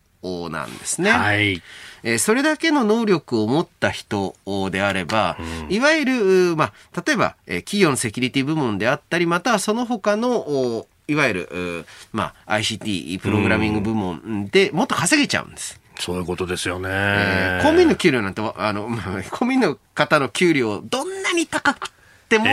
なんですね。はい。えーそれだけの能力を持った人であれば、いわゆる、うまあ、例えば、えー企業のセキュリティ部門であったり、またはその他の、おいわゆる、うまあ、ICT、プログラミング部門でもっと稼げちゃうんです。そういうことですよね。えー公務員の給料なんて、あの、(laughs) まあ公務員の方の給料、どんなに高くっても、え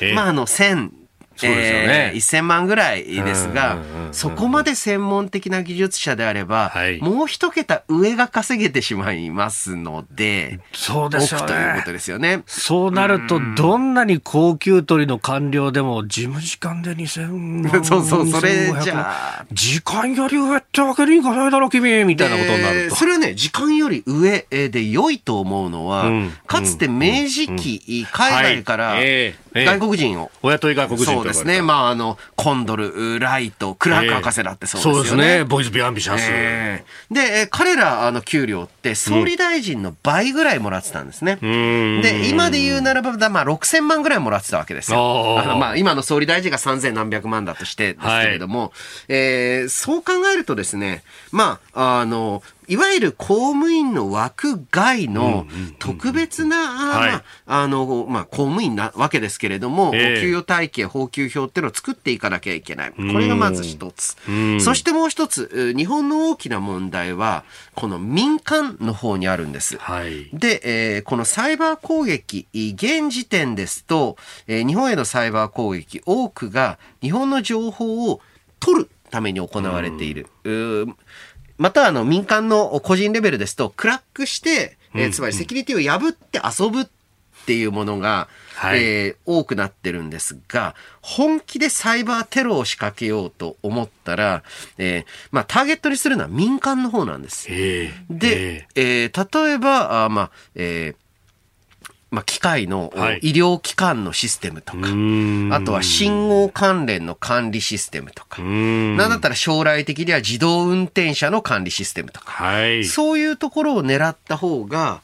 えええまあ、あの、1000、そうですよね。えー1000万ぐらいですがそこまで専門的な技術者であれば、はい。もう一桁上が稼げてしまいますので、そうですよ億というこねと。ですよね。そうなると、どんなに高級取りの官僚でも、事務時間で2000万。(laughs) そうそうそれ2500じゃあ。時間より上ってわけにいかないだろ、君みたいなことになると。でそれはね、時間より上えーで良いと思うのは、うん。かつて明治期、海外から外国人を、お雇い外国人とそうですね。まあ、あの、コンドル、ライト、クラーク博士だってそうですよね。そうですね。ボイスビアンビシャス。ええで、えー彼ら、あの、給料って、総理大臣の倍ぐらいもらってたんですね。うんで、今で言うならば、まあ、6000万ぐらいもらってたわけですよ。あまあ、今の総理大臣が3000何百万だとしてですけれども、えーそう考えるとですね、まあ、あの、いわゆる公務員の枠外の特別な、ああの、まあ、公務員なわけですけれども、ええ給与体系、報給表っていうのを作っていかなきゃいけない。これがまず一つうん。そしてもう一つ、えー日本の大きな問題は、この民間の方にあるんです。はい。で、えーこのサイバー攻撃、現時点ですと、えー日本へのサイバー攻撃、多くが日本の情報を取るために行われている。うーまた、あの、民間の個人レベルですと、クラックして、えーつまりセキュリティを破って遊ぶっていうものが、はい。えー多くなってるんですが、本気でサイバーテロを仕掛けようと思ったら、えーまあ、ターゲットにするのは民間の方なんです。ええで、えー例えば、あまあ、えーまあ、機械の、はい。医療機関のシステムとか、ん。あとは信号関連の管理システムとか、うん。なんだったら将来的には自動運転車の管理システムとか、はい。そういうところを狙った方が、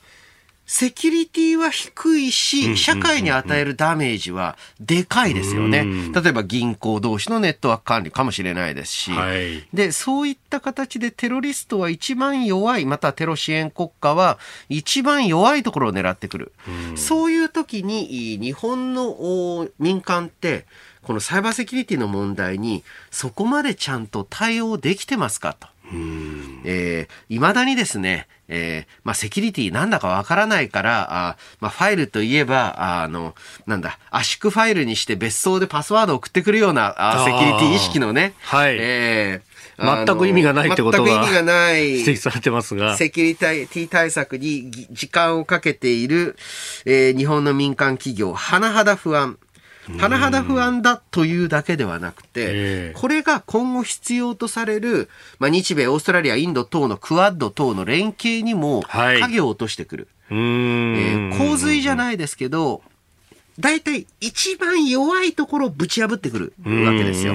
セキュリティは低いし、社会に与えるダメージはでかいですよねうん。例えば銀行同士のネットワーク管理かもしれないですし、はい。で、そういった形でテロリストは一番弱い、またはテロ支援国家は一番弱いところを狙ってくる。そういう時にい日本のお民間って、このサイバーセキュリティの問題にそこまでちゃんと対応できてますかと。えー、未だにですね、えー、まあ、セキュリティなんだかわからないから、あまあ、ファイルといえば、ああの、なんだ、圧縮ファイルにして別荘でパスワードを送ってくるような、あセキュリティ意識のね、はいえー全く意味がないってことが全く意味がない。指摘されてますが。セキュリティ対策にぎ時間をかけている、えー日本の民間企業、甚だ不安。甚だ不安だというだけではなくて、ええこれが今後必要とされる、まあ、日米、オーストラリア、インド等のクアッド等の連携にもはい影を落としてくる。うーえん。ー洪水じゃないですけど、大体一番弱いところをぶち破ってくるわけですよ。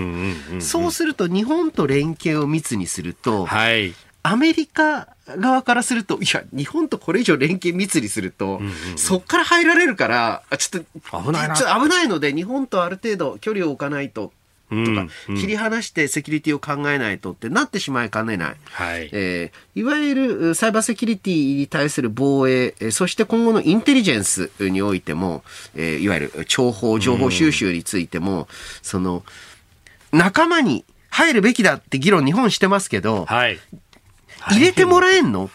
そうすると日本と連携を密にすると、はい。アメリカ側からすると、いや、日本とこれ以上連携密にすると、そっから入られるから、あちょっと、危ないなちょっと危ないので、日本とある程度距離を置かないと、とか、うんうん切り離してセキュリティを考えないとってなってしまいかねない。はい。えーいわゆるうサイバーセキュリティに対する防衛、えーそして今後のインテリジェンスにおいても、えーいわゆる諜報、情報収集についても、その、仲間に入るべきだって議論日本してますけど、はい。入れてもらえんの？っ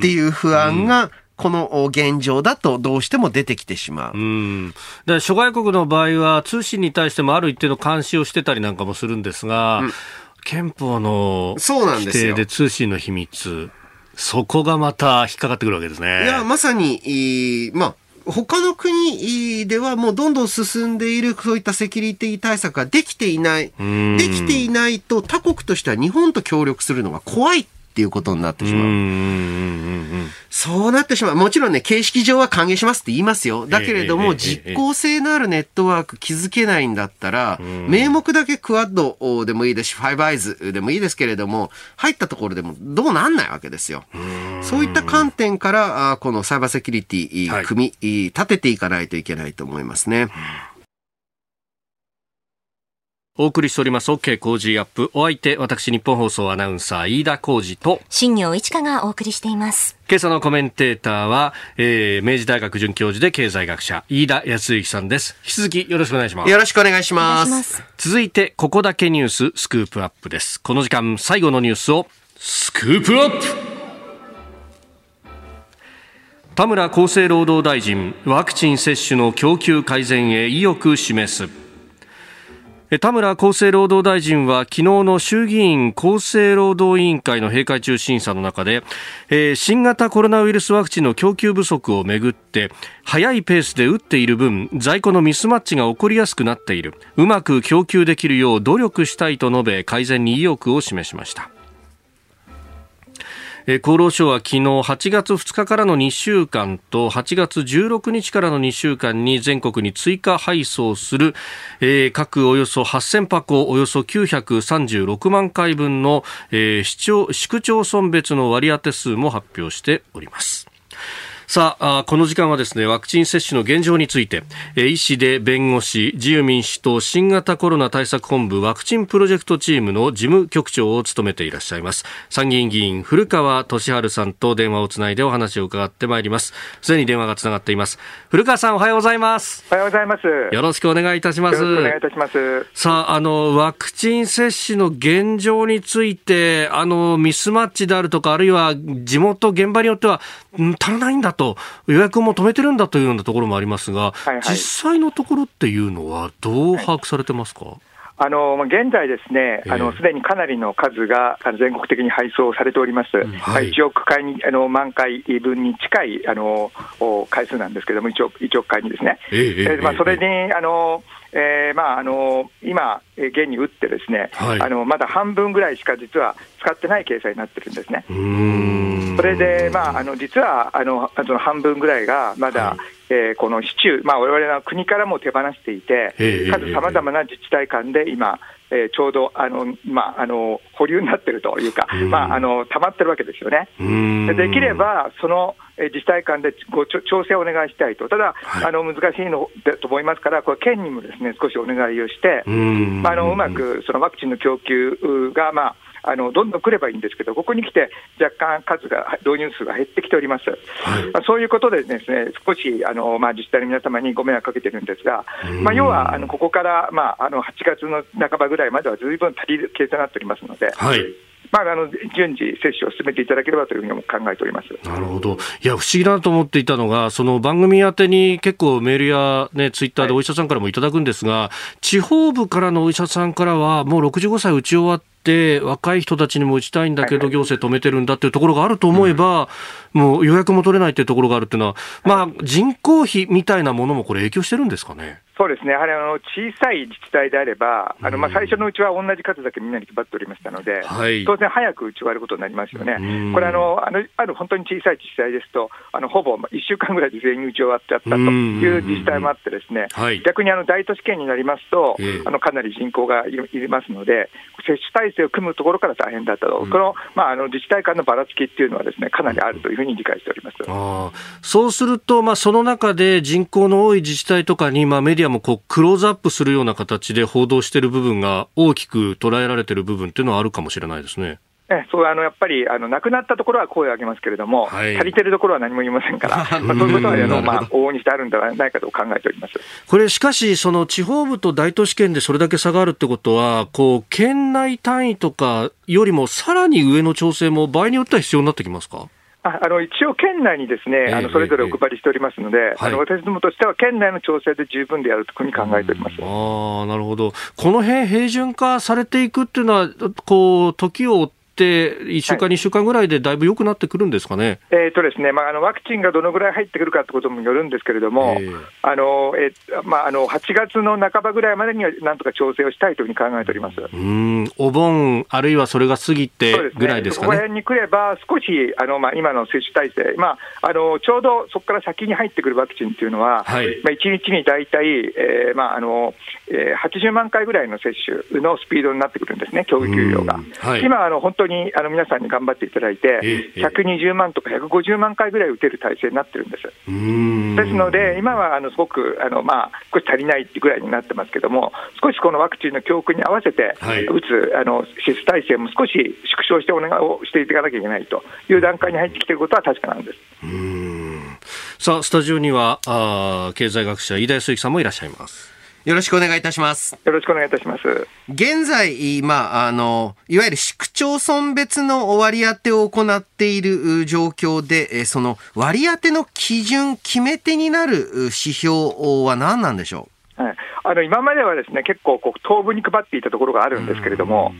ていう不安が、この現状だとどうしても出てきてしまう。うん。だから諸外国の場合は通信に対してもある一定の監視をしてたりなんかもするんですが、憲法のそうなん規ですよ定で通信の秘密、そこがまた引っかかってくるわけですね。いや、まさに、まあ、他の国ではもうどんどん進んでいるそういったセキュリティ対策ができていない。んできていないと他国としては日本と協力するのが怖いっていうことになってしまう。うそうなってしまう。もちろんね、形式上は歓迎しますって言いますよ。だけれども、実効性のあるネットワーク築けないんだったら、名目だけクワッドでもいいですし、ファイブアイズでもいいですけれども、入ったところでもどうなんないわけですよ。そういった観点から、あこのサイバーセキュリティ、はい組み、立てていかないといけないと思いますね。お送りしております OK 工事アップ。お相手、私日本放送アナウンサー飯田浩二と、新業一華がお送りしています。今朝のコメンテーターは、えー、明治大学准教授で経済学者、飯田康之さんです。引き続きよろしくお願いします。よろしくお願いしお願ます。いします。続いて、ここだけニューススクープアップです。この時間、最後のニュースを、スクープアップ田村厚生労働大臣ワクチン接種の供給改善へ意欲示す田村厚生労働大臣は昨日の衆議院厚生労働委員会の閉会中審査の中でえ、新型コロナウイルスワクチンの供給不足をめぐって早いペースで打っている分在庫のミスマッチが起こりやすくなっている。うまく供給できるよう努力したいと述べ改善に意欲を示しました。厚労省は昨日8月2日からの2週間と8月16日からの2週間に全国に追加配送する、各およそ8000箱およそ936万回分の、市町市区町村別の割当数も発表しております。さあこの時間はですねワクチン接種の現状について医師で弁護士自由民主党新型コロナ対策本部ワクチンプロジェクトチームの事務局長を務めていらっしゃいます。参議院議員古川俊治さんと電話をつないでお話を伺ってまいります。すでに電話がつながっています。古川さんおはようございます。おはようございます。よろしくお願いいたします。お願いいたします。さああのワクチン接種の現状についてあのミスマッチであるとかあるいは地元現場によっては足らないんだと、予約も止めてるんだというようなところもありますが、はいはい、実際のところっていうのは、どう把握されてますか、はいあの現在、ですねあのすでにかなりの数が全国的に配送されております、はい、1億回にあの万回分に近いあの回数なんですけれども、1億 ,1 億回にですね、えー、えー、まあ、それにあのえーまあ、あの今、現に打って、ですね、はい、あのまだ半分ぐらいしか実は使ってない計算になってるんですね。それで、まあ、あの実はあのその半分ぐらいがまだ、はい、えー、この市中、まあ、われは国からも手放していて、かつさまざまな自治体間で今、えー、ちょうどあの、まあ、あの保留になってるというか、まあ、あの溜まってるわけですよね。でできれば、その自治体間でご調整をお願いしたいと、ただ、はい、あの難しいのだと思いますから、これ、県にもですね少しお願いをして、まあ、あのうまくそのワクチンの供給が、まあ、あのどんどん来ればいいんですけど、ここに来て若干数が、導入数が減ってきております。はい、まあ、そういうことでですね、少しあの、まあ、自治体の皆様にご迷惑かけてるんですが、まあ、要はあのここから、まあ、あの8月の半ばぐらいまではずいぶん足りる計算になっておりますので。はい。まあ、あの順次、接種を進めていただければというふうに考えております。なるほど、いや、不思議だなと思っていたのが、その番組宛てに結構メールや、ね、ツイッターでお医者さんからもいただくんですが、はい、地方部からのお医者さんからは、もう65歳打ち終わって、若い人たちにも打ちたいんだけど、行政止めてるんだっていうところがあると思えば、もう予約も取れないっていうところがあるっていうのは、まあ、人口比みたいなものもこれ、影響してるんですかね？そうですね、やはりあの小さい自治体であれば、あのまあ最初のうちは同じ数だけみんなに配っておりましたので、はい、当然、早く打ち終わることになりますよね、これあのあの、ある本当に小さい自治体ですと、あのほぼ1週間ぐらいで全員打ち終わっちゃったという自治体もあって、ですね、はい、逆にあの大都市圏になりますと、あのかなり人口がいりますので、接種体制を組むところから大変だったと、この,、まあ、あの自治体間のばらつきっていうのはですね、かなりあるというふうに理解しております。あそうすると、まあ、その中で人口の多い自治体とかに、まあ、メディアもこうクローズアップするような形で報道している部分が大きく捉えられている部分っていうのはあるかもしれないですね。えそうあのやっぱりあの亡くなったところは声を上げますけれども、はい、足りてるところは何も言いませんから、(laughs) まあ、そういうことはあの、まあ、往々にしてあるんではないかと考えております。これ、しかし、その地方部と大都市圏でそれだけ差があるってことは、こう県内単位とかよりもさらに上の調整も場合によっては必要になってきますか？ああの一応、県内にですね、あのそれぞれお配りしておりますので、えー、あの私どもとしては、県内の調整で十分でやるというふうに考えております、うん、あなるほど、この辺平準化されていくっていうのは、こう時を追って、1週間、2週間ぐらいでだいぶ良くなってくるんですかね、えーとですねまあ、あのワクチンがどのぐらい入ってくるかってこともよるんですけれども、えー、あのえー、まあ、あの8月の半ばぐらいまでにはなんとか調整をしたいというふうに考えております。うん。お盆、あるいはそれが過ぎてぐらいですかね？そ、ね、こ辺に来れば、少しあの、まあ、今の接種体制、まあ、あのちょうどそこから先に入ってくるワクチンっていうのは、はい、まあ、1日に大体、えーまああのえー、80万回ぐらいの接種のスピードになってくるんですね、供給量が。はい、今あの、本当にあの皆さんに頑張っていただいて、120万とか150万回ぐらい打てる体制になってるんです。ですので、今はあのすごくあの、まあ、少し足りないってぐらいになってますけども、少しこのワクチンの教訓に合わせて、はい、打つあの施設体制も少し縮小してお願いをしていかなきゃいけないという段階に入ってきていることは確かなんです。さあ、スタジオにはあ経済学者、飯田康之さんもいらっしゃいます。よろしくお願いいたします。よろしくお願いいたします。現在、まあ、あの、いわゆる市区町村別の割り当てを行っている状況で、その割り当ての基準、決め手になる指標は何なんでしょう？はい、あの今まではですね結構こう、東部に配っていたところがあるんですけれども、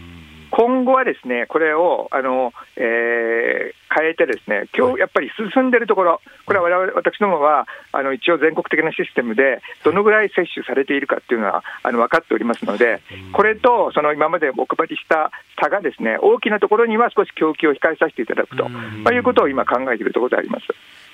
今後はですねこれをあの、えー、変えて、ですね今日やっぱり進んでいるところ、これは我々私どもはあの一応、全国的なシステムで、どのぐらい接種されているかっていうのはあの分かっておりますので、これとその今までお配りした差が、ですね大きなところには少し供給を控えさせていただくと、まあ、いうことを今、考えているところであります。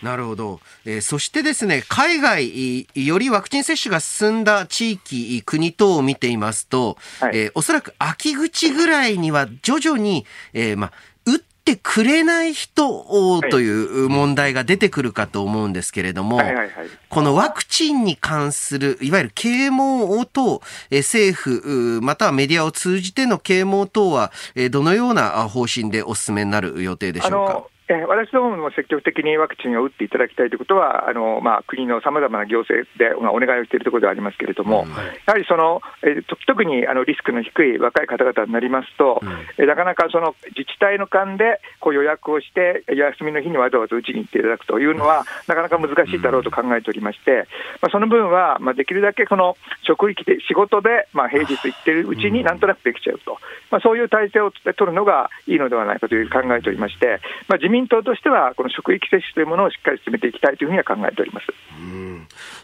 なるほど、えー、そしてですね海外よりワクチン接種が進んだ地域、国等を見ていますと、はい、えー、おそらく秋口ぐらいには徐々に、えーま、打ってくれない人という問題が出てくるかと思うんですけれども、はいはいはい、このワクチンに関する、いわゆる啓蒙等、政府、またはメディアを通じての啓蒙等は、どのような方針でお進めになる予定でしょうか？え私どもも積極的にワクチンを打っていただきたいということは、あのまあ、国のさまざまな行政で、まあ、お願いをしているところではありますけれども、はい、やはりその、え特にあのリスクの低い若い方々になりますと、えなかなかその自治体の間でこう予約をして、休みの日にわざわざ打ちに行っていただくというのは、なかなか難しいだろうと考えておりまして、まあ、その分は、まあ、できるだけその職域で、仕事で、まあ、平日行ってるうちになんとなくできちゃうと、まあ、そういう体制を取るのがいいのではないかという考えておりまして、まあ、自民党としては、この職域接種というものをしっかり進めていきたいというふうには考えております。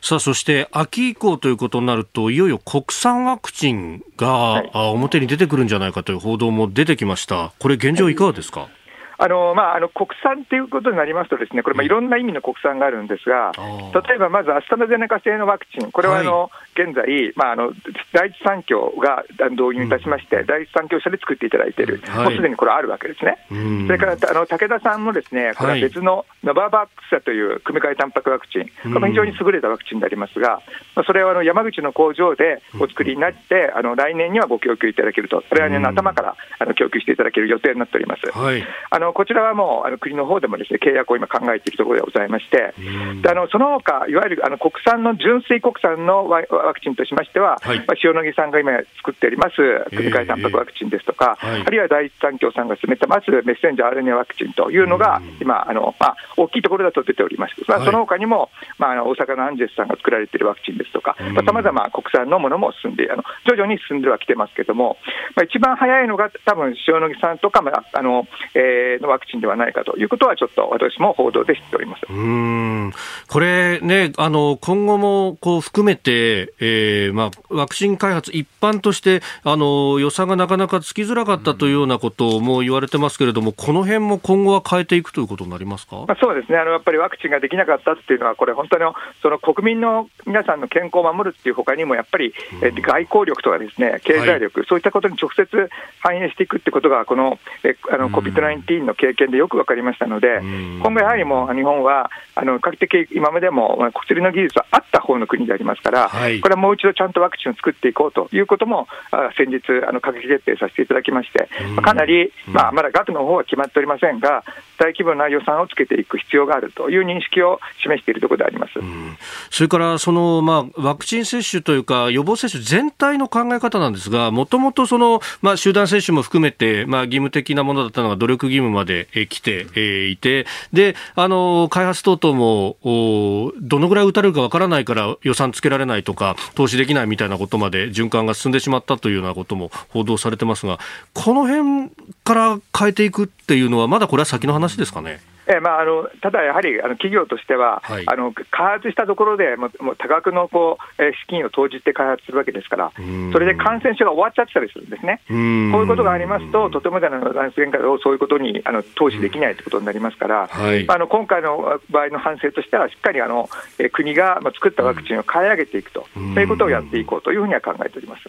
さあそして秋以降ということになると、いよいよ国産ワクチンが、はい、表に出てくるんじゃないかという報道も出てきました、これ、現状、いかがですか？はいあのまあ、あの国産ということになりますと、ですねこれ、いろんな意味の国産があるんですが、例えばまずアスタナゼネカ製のワクチン、これはあの、はい、現在、まあ、あの第一三共が導入いたしまして、うん、第一三共社で作っていただいている、はい、もうすでにこれあるわけですね。それからあの武田さんもですねこれは別のノババックスという組み換えタンパクワクチン、これも非常に優れたワクチンでありますが、それはあの山口の工場でお作りになって、あの来年にはご供給いただけると、来年の頭からあの供給していただける予定になっております。はい、あのこちらはもうあの国の方でもですね契約を今考えているところでございまして、であのその他いわゆるあの国産の純粋国産のワクチンとしましては、はい、まあ、塩野義さんが今作っております組み換えタンパクワクチンですとか、はい、あるいは第一三共さんが進めてますメッセンジャー RNA ワクチンというのが、今あの、まあ、大きいところだと出ております、まあ、その他にも、まあ、あの大阪のアンジェスさんが作られているワクチンですとか、さまざ、ま国産のものも進んであの徐々に進んではきてますけれども、まあ、一番早いのが多分塩野義さんとか、まああのえー、のワクチンではないかということはちょっとと私も報道で知っております。うん。これね、あの今後もこう含めて、えーまあ、ワクチン開発、一般としてあの予算がなかなかつきづらかったというようなことも言われてますけれども、この辺も今後は変えていくということになりますか、まあ、そうですね。あの、やっぱりワクチンができなかったっていうのは、これ、本当にその国民の皆さんの健康を守るっていうほかにも、やっぱり、え外交力とかですね経済力、はい、そういったことに直接反映していくってことが、このえあの COVID-19 の経験でよく分かりましたので、今後やはりもう日本はあの比較的今までも薬の技術はあった方の国でありますから、はい、これはもう一度ちゃんとワクチンを作っていこうということも先日あの閣議決定させていただきまして、かなり、まあ、まだ額の方は決まっておりませんが大規模な予算をつけていく必要があるという認識を示しているところであります、それからその、まあ、ワクチン接種というか予防接種全体の考え方なんですがもともとその、まあ、集団接種も含めて、まあ、義務的なものだったのが努力義務まで来ていてであの開発等々もどのぐらい打たれるかわからないから予算つけられないとか投資できないみたいなことまで循環が進んでしまったというようなことも報道されてますがこの辺から変えていくっていうのはまだこれは先の話ですかね？えまあ、あのただやはりあの企業としては、はい、あの開発したところでももう多額のこう、え資金を投じて開発するわけですから、それで感染症が終わっちゃってたりするんですね、こういうことがありますと、とてもじゃないの限界をそういうことにあの投資できないということになりますから、はい、あの今回の場合の反省としては、しっかりあの、え国が作ったワクチンを買い上げていくと、そういうことをやっていこうというふうには考えております。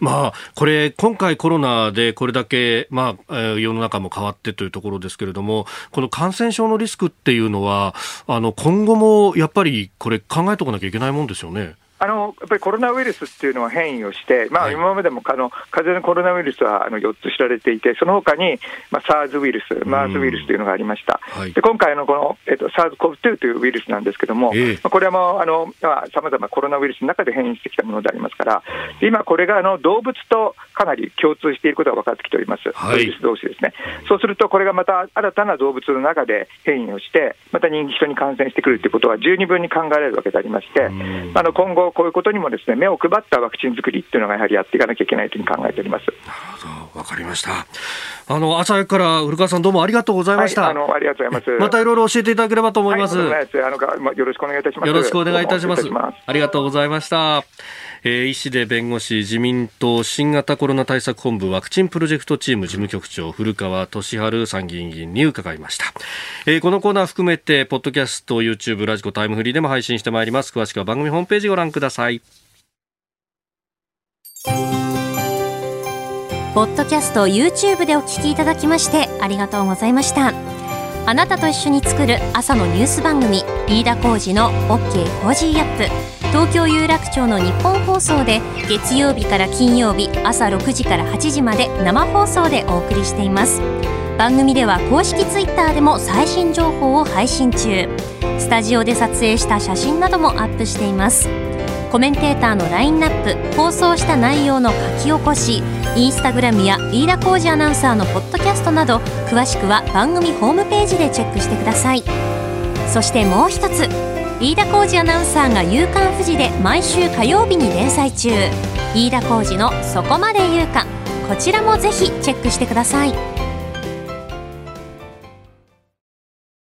まあ、これ、今回コロナでこれだけ、まあ、世の中も変わってというところですけれども、この感染症のリスクっていうのは、あの、今後もやっぱりこれ考えておかなきゃいけないもんですよね。あのやっぱりコロナウイルスっていうのは変異をして、まあ、今までもあの風邪のコロナウイルスはあの4つ知られていて、その他に、まあ、SARS ウイルス、MARS ウイルスというのがありました。はい、で今回のこの、えっと、SARS-CoV-2 というウイルスなんですけども、えー、これはもうあのさまざ、まコロナウイルスの中で変異してきたものでありますから、今、これがあの動物とかなり共通していることが分かってきております、はい、ウイルス同士ですね。そうすると、これがまた新たな動物の中で変異をして、また人人に感染してくるということは十二分に考えられるわけでありまして、あの今後、こういうことにもですね目を配ったワクチン作りっていうのがやはりやっていかなきゃいけないというふうに考えております。なるほど、わかりました。あの朝から古川さんどうもありがとうございました。はい、あのありがとうございます。またいろいろ教えていただければと思います。はい、あのよろしくお願いいたします。よろしくお願いいたします。ありがとうございました。えー、医師で弁護士自民党新型コロナ対策本部ワクチンプロジェクトチーム事務局長古川俊治参議院議員に伺いました、えー、このコーナー含めてポッドキャスト YouTube ラジコタイムフリーでも配信してまいります。詳しくは番組ホームページご覧ください。ポッドキャスト YouTube でお聞きいただきましてありがとうございました。あなたと一緒に作る朝のニュース番組飯田浩二の OK コージーアップ。東京有楽町のニッポン放送で月曜日から金曜日朝6時から8時まで生放送でお送りしています。番組では公式ツイッターでも最新情報を配信中。スタジオで撮影した写真などもアップしています。コメンテーターのラインナップ放送した内容の書き起こしインスタグラムや飯田浩二アナウンサーのポッドキャストなど詳しくは番組ホームページでチェックしてください。そしてもう一つ飯田浩二アナウンサーが「夕刊富士」で毎週火曜日に連載中飯田浩二の「そこまで言うか」こちらもぜひチェックしてください。